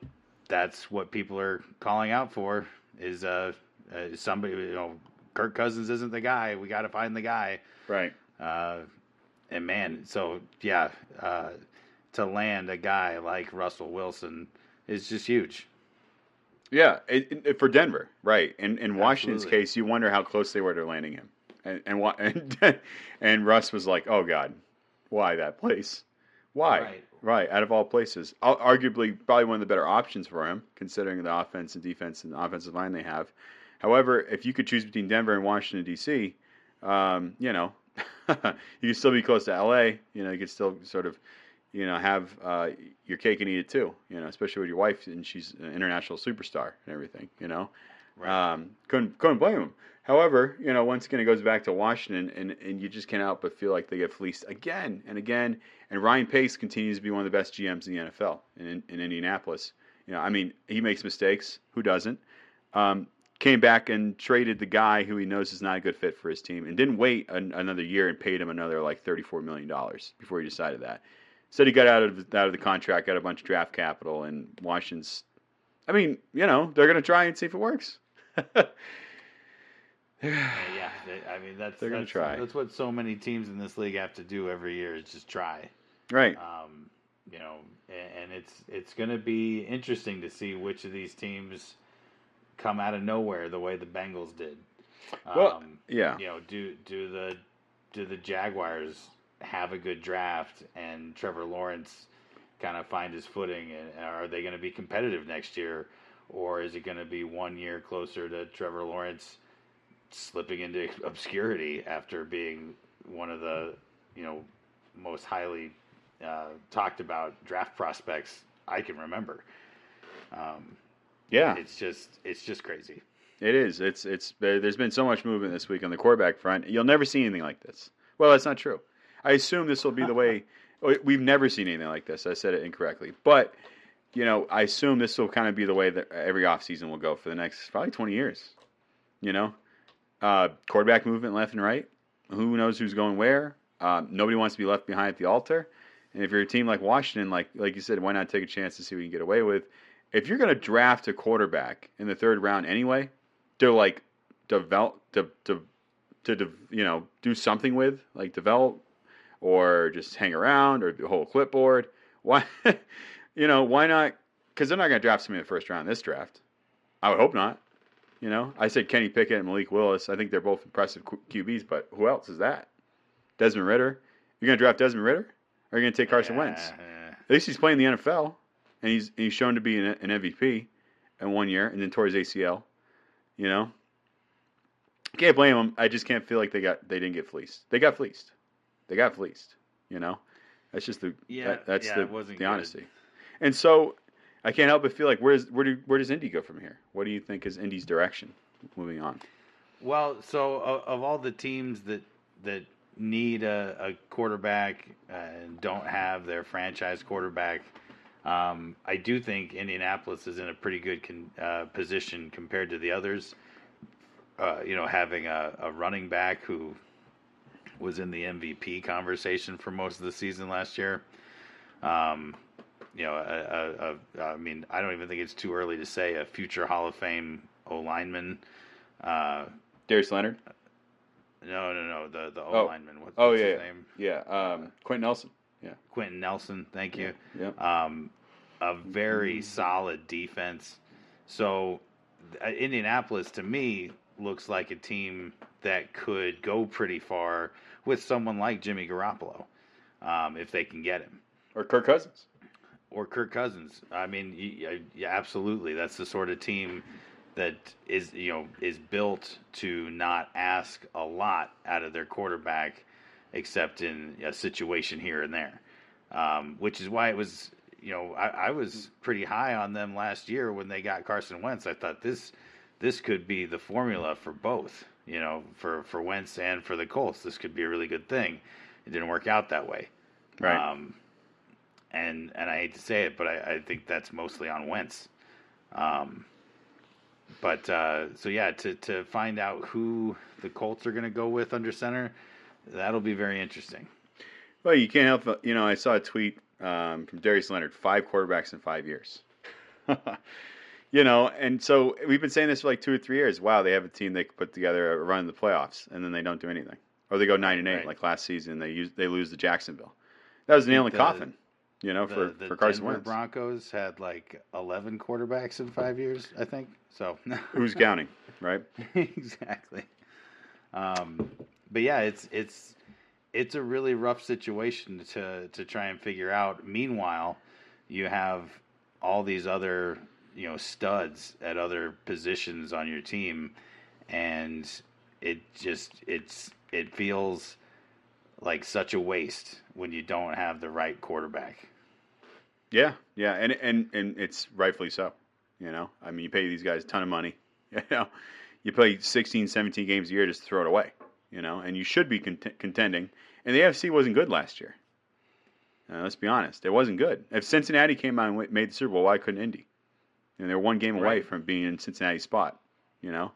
that's what people are calling out for. Is uh, uh somebody you know Kirk Cousins isn't the guy. We got to find the guy. right. Uh, and man, so yeah, uh, to land a guy like Russell Wilson is just huge. Yeah, it, it- for Denver, right? In in Washington's case, you wonder how close they were to landing him, and and and, and Russ was like, "Oh God, why that place? Why? Right. Right, out of all places, arguably probably one of the better options for him, considering the offense and defense and offensive line they have. However, if you could choose between Denver and Washington D.C., um, you know, you could still be close to L.A. You know, you could still sort of, you know, have uh, your cake and eat it too. You know, especially with your wife and she's an international superstar and everything. You know, um, couldn't couldn't blame him. However, you know, once again, it goes back to Washington, and, and you just can't help but feel like they get fleeced again and again. And Ryan Pace continues to be one of the best GMs in the NFL in, in Indianapolis. You know, I mean, he makes mistakes. Who doesn't? Um, came back and traded the guy who he knows is not a good fit for his team, and didn't wait an, another year and paid him another like thirty-four million dollars before he decided that. Said he got out of out of the contract, got a bunch of draft capital, and Washington's. I mean, you know, they're going to try and see if it works. Yeah, yeah, they- I mean that's They're gonna that's, try. That's what so many teams in this league have to do every year is just try. right. Um, you know, and, and it's it's going to be interesting to see which of these teams come out of nowhere the way the Bengals did. Well, Um, yeah. you know, do do the do the Jaguars have a good draft and Trevor Lawrence kind of find his footing and are they going to be competitive next year or is it going to be one year closer to Trevor Lawrence slipping into obscurity after being one of the you know most highly uh, talked about draft prospects I can remember. Um, Yeah, it's just it's just crazy. it is. It's it's. There's been so much movement this week on the quarterback front. You'll never see anything like this. Well, that's not true. I assume this will be the way. We've never seen anything like this. I said it incorrectly, but you know, I assume this will kind of be the way that every offseason will go for the next probably 20 years. You know, uh, quarterback movement left and right. Who knows who's going where? Um, nobody wants to be left behind at the altar. And if you're a team like Washington, like like you said, why not take a chance to see what you can get away with? If you're going to draft a quarterback in the third round anyway, to like develop to to to you know do something with, like develop or just hang around or the whole clipboard. Why, you know, why not? Because they're not going to draft somebody in the first round this draft. I would hope not. You know, I said Kenny Pickett and Malik Willis. I think they're both impressive Q- QBs, but who else is that? Desmond Ridder. You're going to draft Desmond Ridder? Or are you going to take Carson Wentz? At least he's playing the NFL, and he's he's shown to be an, an MVP in one year, and then tore his ACL. You know, can't blame him. I just can't feel like they got they didn't get fleeced. They got fleeced. They got fleeced. You know, that's just the Yeah, that- that's yeah, the the good. honesty. And so I can't help but feel like where's where do where does Indy go from here? What do you think is Indy's direction moving on? Well, so of, of all the teams that that need a, a quarterback and don't have their franchise quarterback, um, I do think Indianapolis is in a pretty good con, uh, position compared to the others. Uh, you know, having a, a running back who was in the MVP conversation for most of the season last year. Um, you know, a, a, a, I mean, I don't even think it's too early to say a future Hall of Fame O lineman. Uh, Darius Leonard. no, no, no. The the Oh. O lineman. What, Oh what's yeah, his yeah, name? yeah. Um, Quenton Nelson. Yeah, Quenton Nelson. Thank you. Yeah. Um, a very solid defense. So, uh, Indianapolis to me looks like a team that could go pretty far with someone like Jimmy Garoppolo, um, if they can get him. Or Kirk Cousins. or Kirk Cousins. I mean, absolutely. That's the sort of team that is you know is built to not ask a lot out of their quarterback, except in a situation here and there. Um, which is why it was you know I, I was pretty high on them last year when they got Carson Wentz. I thought this this could be the formula for both. You know, for for Wentz and for the Colts, this could be a really good thing. It didn't work out that way. Right. Um, and and I hate to say it, but I, I think that's mostly on Wentz. Um, but uh, so yeah, to to find out who the Colts are going to go with under center, that'll be very interesting. Well, you can't help. but- You know, I saw a tweet um, from Darius Leonard: five quarterbacks in five years. you know, and so we've been saying this for like two or three years. Wow, they have a team they could put together a run in the playoffs, and then they don't do anything, or they go nine and eight Right. like last season. They use they lose to Jacksonville. That was the nail in the coffin. You know, The, for the for Carson Denver Wentz. Broncos had like eleven quarterbacks in five years, I think. So Who's counting, right? exactly. Um, but yeah, it's it's it's a really rough situation to to try and figure out. Meanwhile, you have all these other you know studs at other positions on your team, and it just it's it feels like such a waste when you don't have the right quarterback. Yeah, yeah, and and and it's rightfully so. You know, I mean, you pay these guys a ton of money. You know, you play 16, 17 games a year just to throw it away. You know, and you should be cont- contending. And the AFC wasn't good last year. Uh, let's be honest, it wasn't good. If Cincinnati came out and made the Super Bowl, why couldn't Indy? And they're one game away Right. from being in Cincinnati's spot. You know,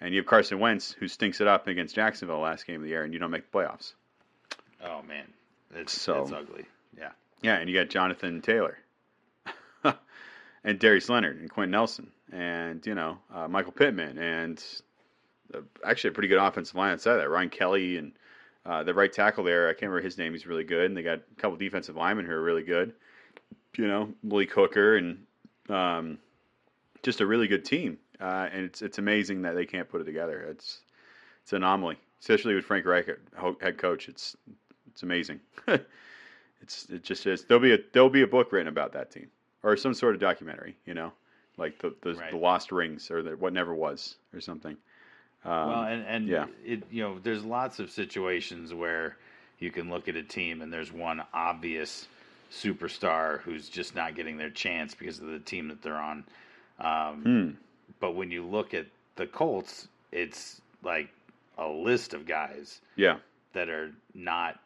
and you have Carson Wentz who stinks it up against Jacksonville last game of the year, and you don't make the playoffs. Oh man, it's So- it's ugly. Yeah. Yeah, and you got Jonathan Taylor, and Darius Leonard, and Quenton Nelson, and you know uh, Michael Pittman, and uh, actually a pretty good offensive line outside of that. Ryan Kelly and uh, the right tackle there. I can't remember his name. He's really good, and they got a couple defensive linemen who are really good. You know, Malik Hooker, and um, just a really good team. Uh, and it's it's amazing that they can't put it together. It's it's an anomaly, especially with Frank Reich, head coach. It's it's amazing. it's it just is. There'll be a there'll be a book written about that team or some sort of documentary. You know, like the the, Right. the Lost Rings or the, what never was or something. Um, well, and and yeah. it you know there's lots of situations where you can look at a team and there's one obvious superstar who's just not getting their chance because of the team that they're on. Um, hmm. But when you look at the Colts, it's like a list of guys Yeah. that are not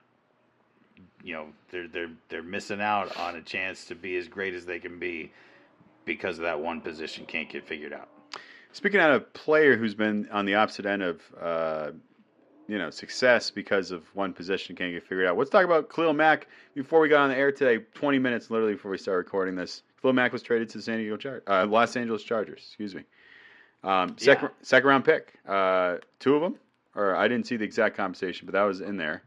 you know they're they're they're missing out on a chance to be as great as they can be because of that one position can't get figured out. Speaking out of a player who's been on the opposite end of, uh, you know, success because of one position can't get figured out. Let's talk about Khalil Mack before we got on the air today. Twenty minutes literally before we started recording this. Mack was traded to the San Diego Char- uh, Los Angeles Chargers. Excuse me. Um, second second round pick. Uh, two of them, or I didn't see the exact compensation, but that was in there.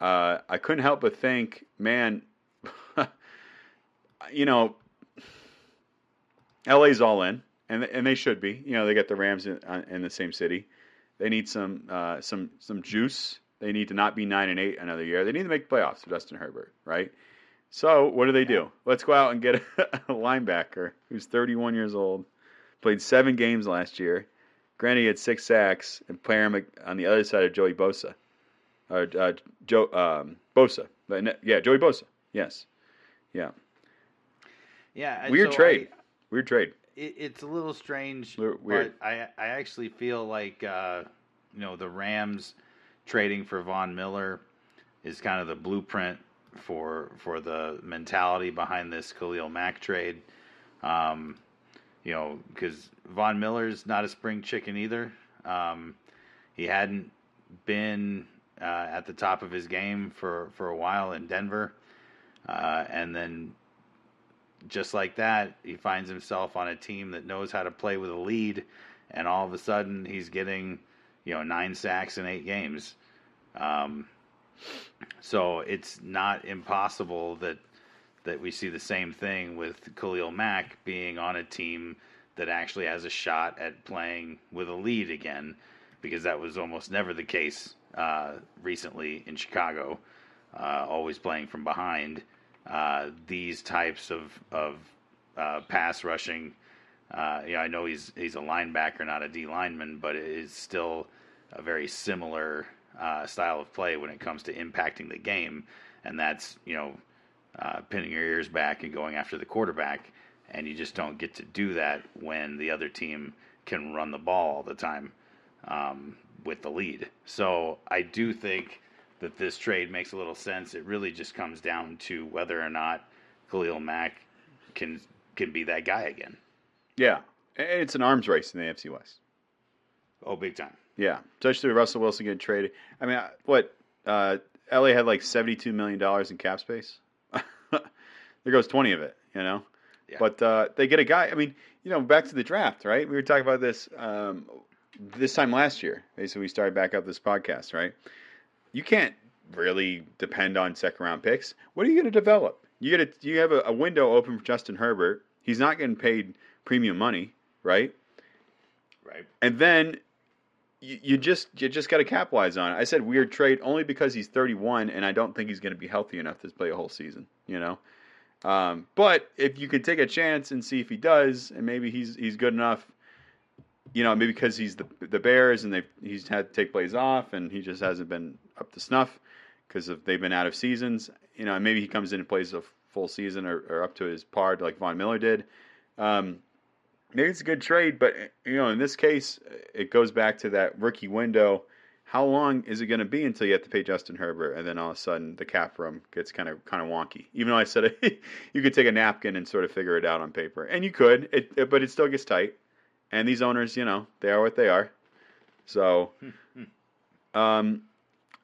Uh, I couldn't help but think, man, you know, LA's all in, and and they should be. You know, they got the Rams in, uh, in the same city. They need some uh, some some juice. They need to not be nine and eight another year. They need to make playoffs Justin Herbert, right? So what do they do? Let's go out and get a, linebacker who's 31 years old, played seven games last year. Granted, he had six sacks, and play him on the other side of Joey Bosa, or uh, Joe um, Bosa. But Yeah, Joey Bosa. Yes, yeah. Yeah, Weird so trade. I- Weird trade. it, it's a little strange. Weir- weird. But I I actually feel like uh, you know the Rams trading for Von Miller is kind of the blueprint for for the mentality behind this Khalil Mack trade. Um, you know, because Von Miller's not a spring chicken either. Um, he hadn't been uh, at the top of his game for, for a while in Denver. Uh, and then just like that, he finds himself on a team that knows how to play with a lead, and all of a sudden he's getting, you know, nine sacks in eight games. Um, so it's not impossible that that we see the same thing with Khalil Mack being on a team that actually has a shot at playing with a lead again, because that was almost never the case uh, recently in Chicago, uh, always playing from behind. Uh, these types of of uh, pass rushing, uh, yeah, I know he's he's a linebacker, not a D lineman, but it is still a very similar uh, style of play when it comes to impacting the game, and that's you know uh, pinning your ears back and going after the quarterback, and you just don't get to do that when the other team can run the ball all the time um, with the lead. So I do think that this trade makes a little sense. It really just comes down to whether or not Khalil Mack can can be that guy again. Yeah, it's an arms race in the AFC West. Oh, big time. Yeah, especially with Russell Wilson getting traded. I mean, what? Uh, LA had like seventy-two million dollars in cap space. there goes twenty of it. You know, Yeah. but uh, they get a guy. I mean, you know, back to the draft, right? We were talking about this um, this time last year. Basically, we started back up this podcast, right? You can't really depend on second round picks. What are you going to develop? You get a, you have a, a window open for Justin Herbert. He's not getting paid premium money, right? Right. and then you, you just you just got to capitalize on it. I said weird trade only because he's 31, and I don't think he's going to be healthy enough to play a whole season. You know, um, but if you could take a chance and see if he does, and maybe he's he's good enough. You know, maybe because he's the the Bears and they he's had to take plays off, and he just hasn't been up to snuff because of they've been out of seasons. You know, maybe he comes in and plays a full season or, or up to his par like Von Miller did. Um, maybe it's a good trade, but you know, in this case, it goes back to that rookie window. How long is it going to be until you have to pay Justin Herbert, and then all of a sudden the cap room gets kind of kind of wonky? Even though I said you could take a napkin and sort of figure it out on paper, and you could, it, it, but it still gets tight. And these owners, you know, they are what they are. So, um,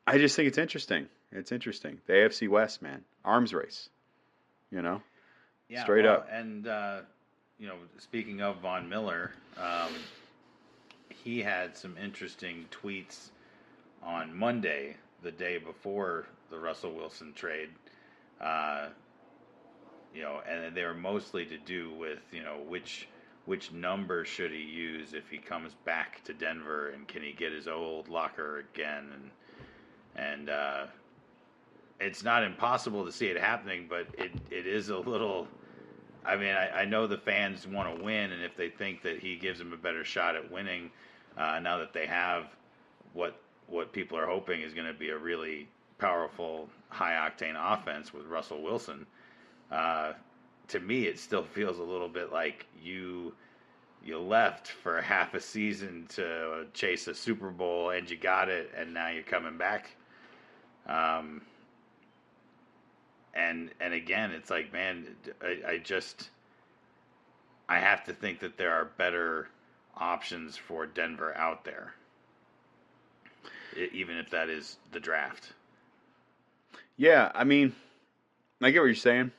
I just think it's interesting. It's interesting. The AFC West, man, arms race. You know, Yeah, Straight well, up. And uh, you know, speaking of Von Miller, um, he had some interesting tweets on Monday, the day before the Russell Wilson trade. Uh, you know, and they were mostly to do with you know which which number should he use if he comes back to Denver, and can he get his old locker again, and and uh, it's not impossible to see it happening, but it, it is a little. I mean, I, I know the fans want to win, and if they think that he gives them a better shot at winning, uh, now that they have what what people are hoping is going to be a really powerful, high octane offense with Russell Wilson. Uh, to me, it still feels a little bit like you you left for half a season to chase a Super Bowl and you got it, and now you're coming back. Um, and and again, it's like, man, I, I just I have to think that there are better options for Denver out there, even if that is the draft. Yeah, I mean, I get what you're saying.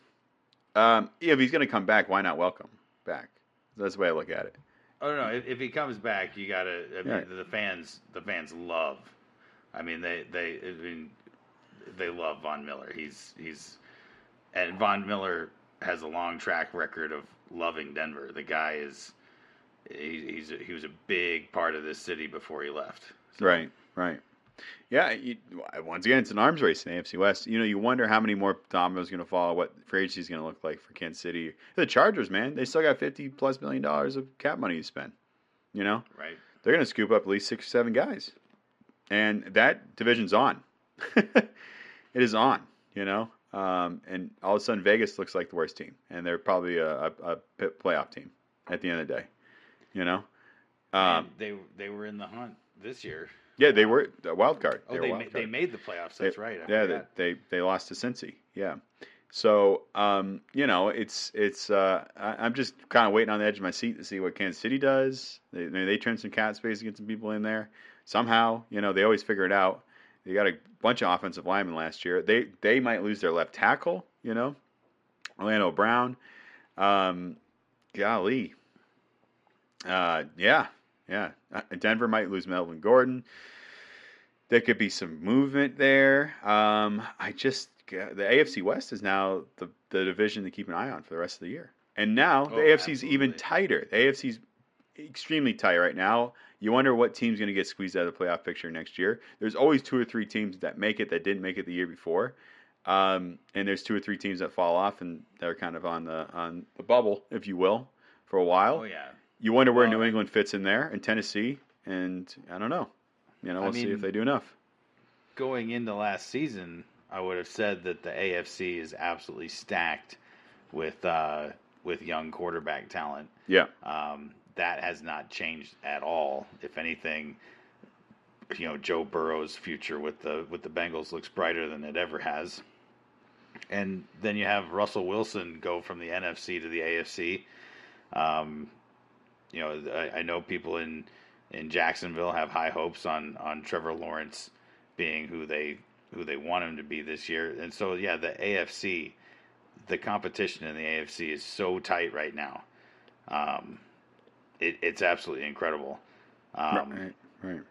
Um, if he's going to come back, why not welcome back? That's the way I look at it. Oh no! If, if he comes back, you gotta. I mean, the fans, the fans love. I mean, they, they, I mean, they love Von Miller. He's, he's, and Von Miller has a long track record of loving Denver. The guy is, he, he's, a, he was a big part of this city before he left. So, Right, right. Yeah, you, once again, it's an arms race in AFC West. You know, you wonder how many more dominoes are going to fall, what free agency is going to look like for Kansas City. The Chargers, man, they still got 50 plus million dollars of cap money to spend. You know, Right. they're going to scoop up at least six or seven guys. And that division's on. it is on, you know. Um, and all of a sudden, Vegas looks like the worst team. And they're probably a, a, a pit playoff team at the end of the day, you know. Um, they, they were in the hunt this year. yeah, they were a wild card. Oh, they, ma- wild they made the playoffs. They- That's right. I yeah, they, they they lost to Cincy. Yeah. So, um, you know, it's it's. Uh, I, I'm just kind of waiting on the edge of my seat to see what Kansas City does. They they, they turn some cap space and get some people in there somehow. You know, they always figure it out. They got a bunch of offensive linemen last year. They they might lose their left tackle. You know, Orlando Brown. Um, golly. Uh, yeah, yeah. Uh, Denver might lose Melvin Gordon. There could be some movement there. Um, I just the AFC West is now the the division to keep an eye on for the rest of the year. And now the Oh, AFC is even tighter. The AFC's extremely tight right now. You wonder what team's going to get squeezed out of the playoff picture next year. There's always two or three teams that make it that didn't make it the year before, um, and there's two or three teams that fall off and they're kind of on the on the bubble, if you will, for a while. Oh yeah. You wonder where Well, New England fits in there, and Tennessee, and I don't know. You know, we'll see mean, if they do enough. going into last season, I would have said that the AFC is absolutely stacked with uh, with young quarterback talent. Yeah, Um, that has not changed at all. If anything, you know, Joe Burrow's future with the with the Bengals looks brighter than it ever has. And then you have Russell Wilson go from the NFC to the AFC. Um, you know, I, I know people in in Jacksonville have high hopes on on Trevor Lawrence being who they who they want him to be this year. And so yeah, the AFC, the competition in the AFC is so tight right now. Um, it, it's absolutely incredible. Um, right, right.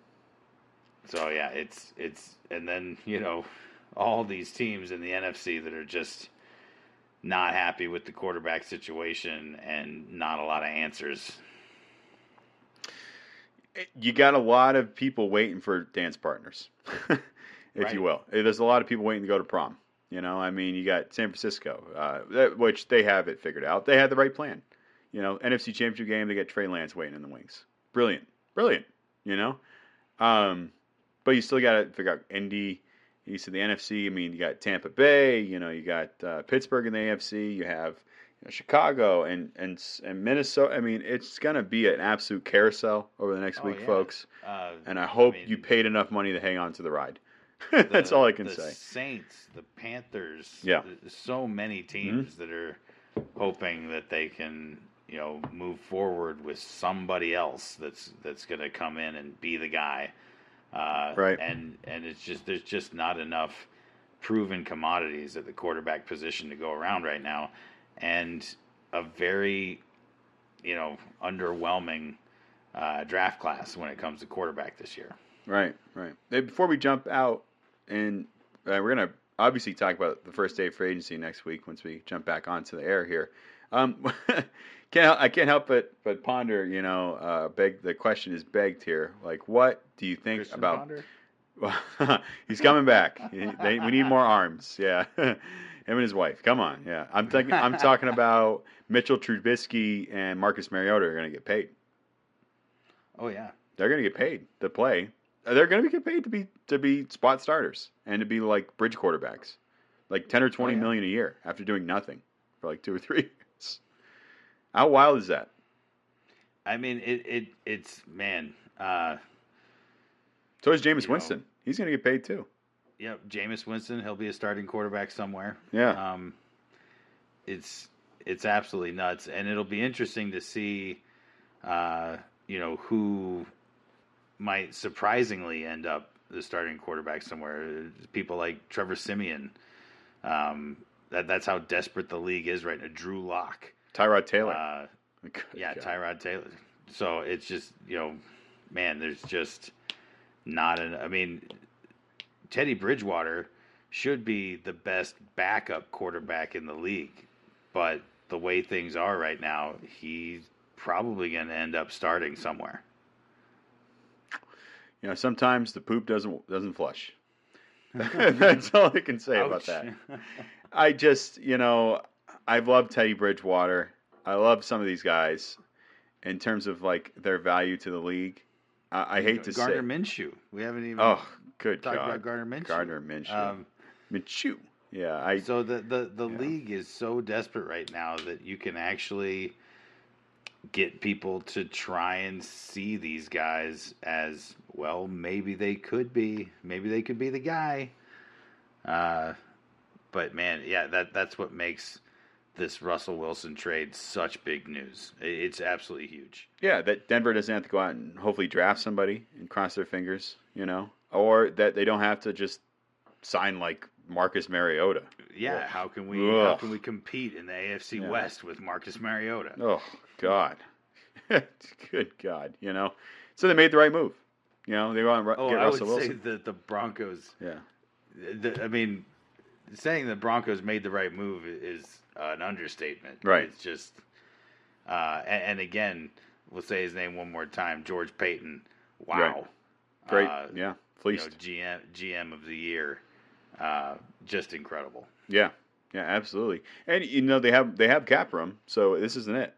so yeah, it's it's and then you know all these teams in the NFC that are just not happy with the quarterback situation and not a lot of answers. You got a lot of people waiting for dance partners, if Right. you will. There's a lot of people waiting to go to prom. You know, I mean, you got San Francisco, uh, which they have it figured out. They had the right plan. You know, NFC Championship game, they got Trey Lance waiting in the wings. Brilliant, brilliant. You know, um, but you still got to figure out Indy. East of the NFC. I mean, you got Tampa Bay. You know, you got uh, Pittsburgh in the AFC. You have you know, Chicago and and and Minnesota. I mean, it's gonna be an absolute carousel over the next Oh, week, yeah. folks. Uh, And I hope mean, you paid enough money to hang on to the ride. That's the- all I can the say. Saints, the Panthers, Yeah. Mm-hmm. so many teams that are hoping that they can, you know, move forward with somebody else that's that's going to come in and be the guy. Uh, Right. And and it's just there's just not enough proven commodities at the quarterback position to go around right now, and a very, you know, underwhelming uh, draft class when it comes to quarterback this year. Right, right. Hey, before we jump out, and uh, we're gonna obviously talk about the first day of free agency next week once we jump back onto the air here. Um, can't I can't help but but ponder. You know, uh, beg the question is begged here. Like, what do you think Christian about? He's coming back. They, we need more arms. Yeah, him and his wife. Come on. Yeah, I'm thinking. I'm talking about Mitchell Trubisky and Marcus Mariota are going to get paid. Oh yeah, they're going to get paid to play. They're going to be get paid to be to be spot starters and to be like bridge quarterbacks, like ten or twenty Oh, yeah. million a year after doing nothing for like two or three How wild is that? I mean, it, it it's man. Uh, So is Jameis You know. Winston. He's going to get paid too. yep, Jameis Winston. He'll be a starting quarterback somewhere. Yeah. Um, it's it's absolutely nuts, and it'll be interesting to see, uh, you know, who might surprisingly end up the starting quarterback somewhere. People like Trevor Siemian. Um, that that's how desperate the league is right now. Drew Lock. Tyrod Taylor. Uh, yeah, God. Tyrod Taylor. So it's just you know, man, there's just not an. I mean, Teddy Bridgewater should be the best backup quarterback in the league, but the way things are right now, he's probably going to end up starting somewhere. You know, sometimes the poop doesn't doesn't flush. That's all I can say about that. I just, you know, I've loved Teddy Bridgewater. I love some of these guys in terms of like their value to the league. I, I hate to Gardner say. Gardner Minshew. We haven't even Oh, good talked God. about Gardner Minshew. Gardner Minshew. Um, Minshew. Yeah, I. So the the, the Yeah. league is so desperate right now that you can actually get people to try and see these guys as well. Maybe they could be. Maybe they could be the guy. Uh, but man, yeah, that that's what makes this Russell Wilson trade such big news. It's absolutely huge. Yeah, that Denver doesn't have to go out and hopefully draft somebody and cross their fingers, you know, or that they don't have to just sign like Marcus Mariota. Yeah, Ugh. how can we how can we compete in the AFC Yeah. West with Marcus Mariota? Oh God, good God, you know. So they made the right move. You know, they want to Oh, get I would Russell say Wilson. that the Broncos Yeah, The, I mean, saying the Broncos made the right move is an understatement. Right. It's just, uh, and, and again, we'll say his name one more time: George Paton. Wow. great. Uh, yeah, you know, GM GM of the year. Uh, just incredible. Yeah, yeah, absolutely. And you know they have they have cap room, so this isn't it.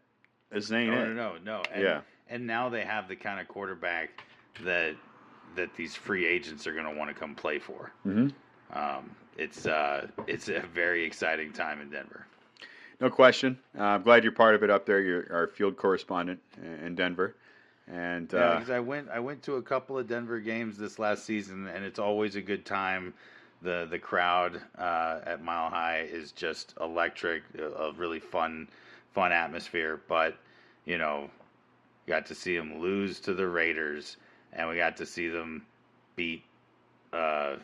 This ain't No, it. no, no, no. And, Yeah. And now they have the kind of quarterback that that these free agents are going to want to come play for. hmm Um, it's uh, it's a very exciting time in Denver. No question. Uh, I'm glad you're part of it up there. You're our field correspondent in Denver, and Yeah, uh, because I went I went to a couple of Denver games this last season, and it's always a good time. the The crowd uh, at Mile High is just electric, a, a really fun fun atmosphere. But you know, got to see them lose to the Raiders, and we got to see them beat uh,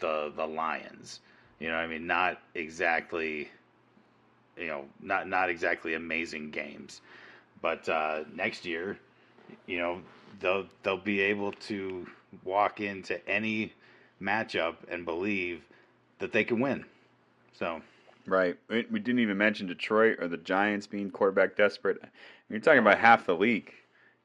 the the Lions. You know, what I mean, not exactly, you know, not not exactly amazing games, but uh, next year, you know, they'll they'll be able to walk into any matchup and believe that they can win. So right. We, we didn't even mention Detroit or the Giants being quarterback desperate. You're talking about half the league.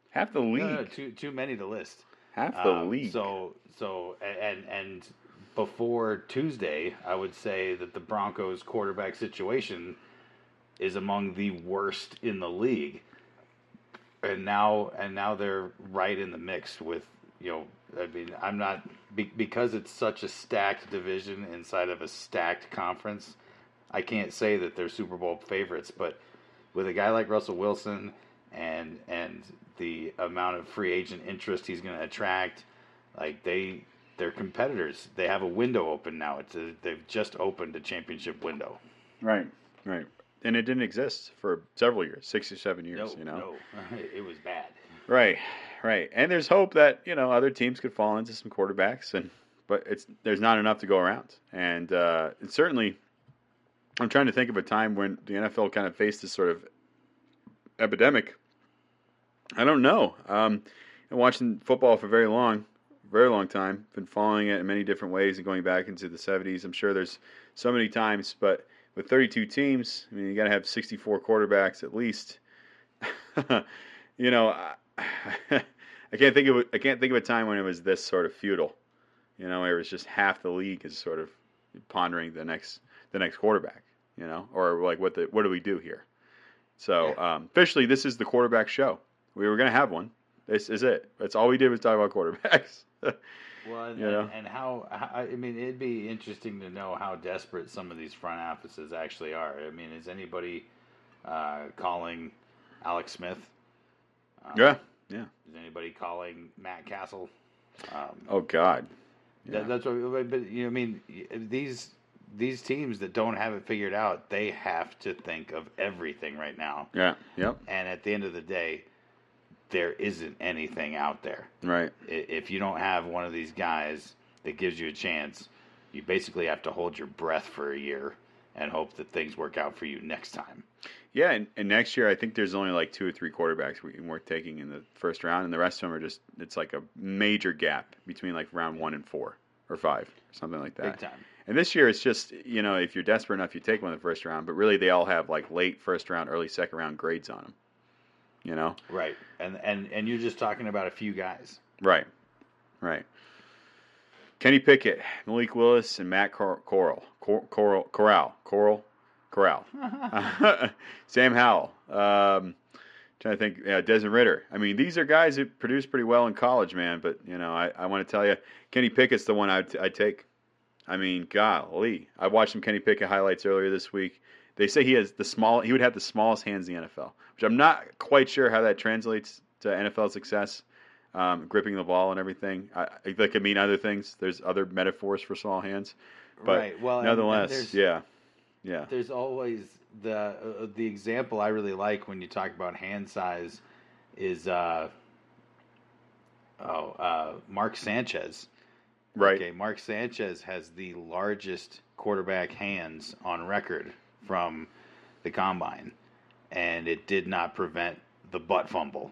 Half the league. no, no, too too many to list. half the Um, league. So so and and before Tuesday, I would say that the Broncos quarterback situation is among the worst in the league. And now and now they're right in the mix with you know I mean I'm not be, because it's such a stacked division inside of a stacked conference. I can't say that they're Super Bowl favorites, but with a guy like Russell Wilson and and the amount of free agent interest he's going to attract, like they they're competitors. They have a window open now. It's a, they've just opened a championship window. right, right. And it didn't exist for several years, six or seven years. no, you know. no, it was bad. Right, right. And there's hope that you know other teams could fall into some quarterbacks, and but it's there's not enough to go around. And uh, it's certainly, I'm trying to think of a time when the NFL kind of faced this sort of epidemic. I don't know. Um, and watching football for very long, very long time. Been following it in many different ways and going back into the 70s. I'm sure there's so many times, but with 32 teams, I mean, you got to have 64 quarterbacks at least. you know, I, I can't think of a- I can't think of a time when it was this sort of feudal. You know, where it was just half the league is sort of pondering the next the next quarterback. You know, or like what the what do we do here? So um, officially, this is the quarterback show. We were going to have one, This is it. That's all we did was talk about quarterbacks. Well, and, You know? and, how, how I mean, it'd be interesting to know how desperate some of these front offices actually are. I mean, is anybody uh, calling Alex Smith? Um, yeah. Yeah. Is anybody calling Matt Cassel? Um, Oh God. that- that's what. But, but you know, I mean, these these teams that don't have it figured out, they have to think of everything right now. Yeah. Yep. And at the end of the day, there isn't anything out there. Right. If you don't have one of these guys that gives you a chance, you basically have to hold your breath for a year and hope that things work out for you next time. Yeah, and, and next year I think there's only like two or three quarterbacks worth taking in the first round, and the rest of them are just it's like a major gap between like round one and four or five, or something like that. Big time. And this year it's just you know if you're desperate enough you take one in the first round, but really they all have like late first round, early second round grades on them. You know, Right. And and and you're just talking about a few guys. right, right. Kenny Pickett, Malik Willis, and Matt Cor- Coral, Cor- Coral, Corral, Coral, Corral. Sam Howell. Um, trying to think. Yeah, Desmond Ridder. I mean, these are guys that produced pretty well in college, man. But you know, I, I want to tell you, Kenny Pickett's the one I'd, I'd take. I mean, golly, I watched some Kenny Pickett highlights earlier this week. They say he has the small. He would have the smallest hands in the NFL, which I'm not quite sure how that translates to NFL success. Um, gripping the ball and everything. I, that could mean other things. There's other metaphors for small hands, but right. Well, and- and nonetheless, yeah, yeah, There's always the uh, the example I really like when you talk about hand size is uh oh uh Mark Sanchez. right. Okay, Mark Sanchez has the largest quarterback hands on record from the combine, and it did not prevent the butt fumble.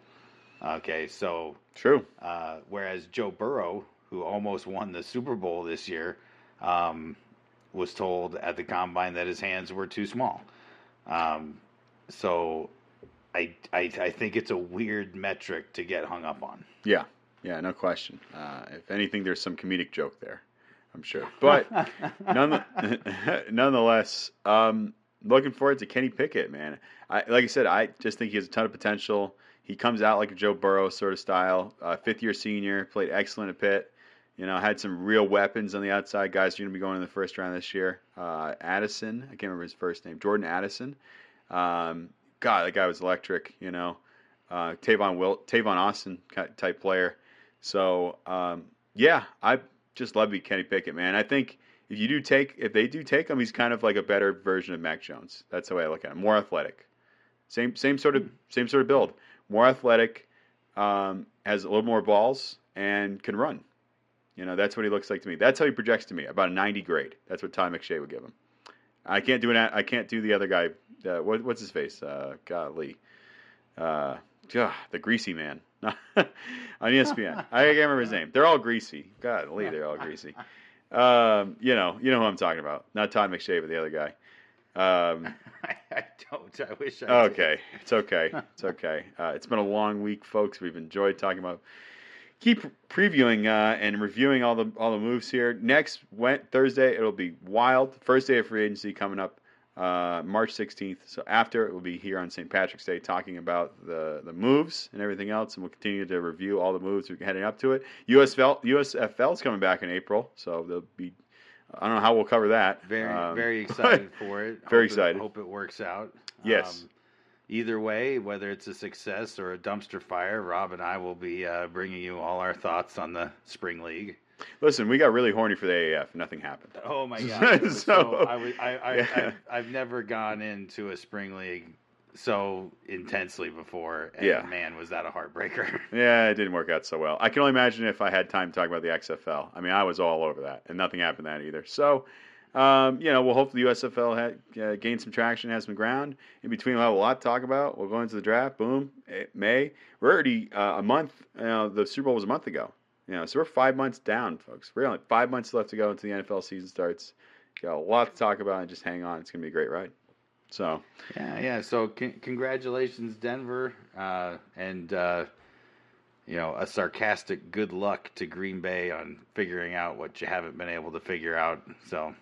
Okay, so True. uh, whereas Joe Burrow, who almost won the Super Bowl this year, um, was told at the combine that his hands were too small. Um, so I, I I think it's a weird metric to get hung up on. Yeah, yeah, no question. Uh, if anything, there's some comedic joke there, I'm sure. But none, nonetheless, um, looking forward to Kenny Pickett, man. I, like I said, I just think he has a ton of potential. He comes out like a Joe Burrow sort of style. Uh, fifth year senior, played excellent at Pitt. You know, had some real weapons on the outside. Guys are going to be going in the first round this year. Uh, Addison, I can't remember his first name. Jordan Addison. Um, God, that guy was electric. You know, uh, Tavon Will, Tavon Austin type player. So um, yeah, I just love to be Kenny Pickett, man. I think if you do take, if they do take him, he's kind of like a better version of Mac Jones. That's the way I look at him. More athletic, same same sort of same sort of build. More athletic, um, has a little more balls and can run. You know, that's what he looks like to me. That's how he projects to me. About a 90 grade. That's what Todd McShay would give him. I can't do an. I can't do the other guy. Uh, what, what's his face? Uh, golly, uh, God, the greasy man on ESPN. I can't remember his name. They're all greasy. Golly, they're all greasy. Um, you know, you know who I'm talking about. Not Todd McShay, but the other guy. Um, I don't. I wish I. did. okay, it's okay, it's okay. Uh, it's been a long week, folks. We've enjoyed talking about, keep previewing uh, and reviewing all the all the moves here. Next went Thursday, it'll be wild. First day of free agency coming up, uh, March 16th. So after it will be here on St. Patrick's Day, talking about the the moves and everything else, and we'll continue to review all the moves we're heading up to it. USFL USFL is coming back in April, so there'll be. I don't know how we'll cover that. Very, Um, very excited for it. Very Hope it- excited. hope it works out. Yes. Um, either way, whether it's a success or a dumpster fire, Rob and I will be uh, bringing you all our thoughts on the spring league. Listen, we got really horny for the AAF, nothing happened. Oh my god! So- so, I, was- I, I, Yeah. I've, I've never gone into a spring league so intensely before. And Yeah. man, was that a heartbreaker! Yeah, it didn't work out so well. I can only imagine if I had time to talk about the XFL. I mean, I was all over that, and nothing happened that either. So, um, you know, we'll hope the USFL had, uh, gain some traction, has some ground. In between, we'll have a lot to talk about. We'll go into the draft. Boom, eh, May. We're already uh, a month. You know, the Super Bowl was a month ago. You know, so we're five months down, folks. We're only five months left to go until the NFL season starts. Got a lot to talk about, and just hang on. It's gonna be a great ride. So, yeah, yeah. So con- congratulations, Denver, uh, and uh, you know a sarcastic good luck to Green Bay on figuring out what you haven't been able to figure out. So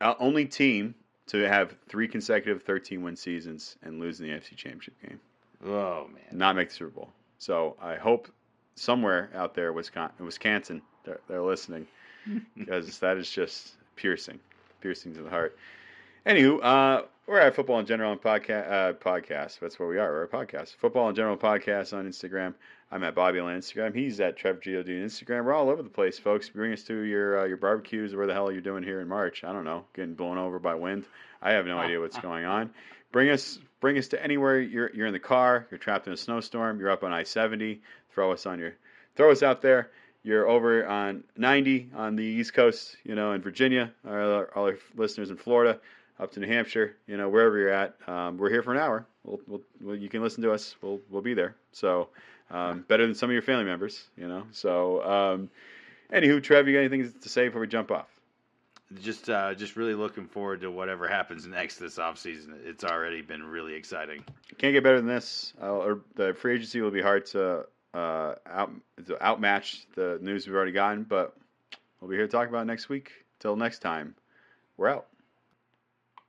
uh, only team to have three consecutive 13 win seasons and lose in the NFC Championship game. oh man, Not make the Super Bowl. So I hope somewhere out there, Wisconsin, Wisconsin they're, they're listening because that is just piercing, piercing to the heart. Anywho, uh, we're at Football in General and podcast. Uh, podcast. That's where we are. We're a podcast. Football in General podcast on Instagram. I'm at Bobby on Instagram. He's at Trev God on Instagram. We're all over the place, folks. Bring us to your uh, your barbecues. Where the hell are you doing here in March? I don't know. Getting blown over by wind. I have no idea what's going on. Bring us bring us to anywhere you're you're in the car. You're trapped in a snowstorm. You're up on I-70. Throw us on your throw us out there. You're over on 90 on the East Coast, you know, in Virginia. All our, all our listeners in Florida up to New Hampshire, you know, wherever you're at. Um, we're here for an hour. We'll, we'll, we'll, you can listen to us. We'll, we'll be there. So, um, better than some of your family members, you know. So, um, anywho, Trev, you got anything to say before we jump off? Just, uh, just really looking forward to whatever happens next this offseason. It's already been really exciting. Can't get better than this. Uh, or the free agency will be hard to uh, out outmatch the news we've already gotten, but we'll be here to talk about next week. Till next time, we're out.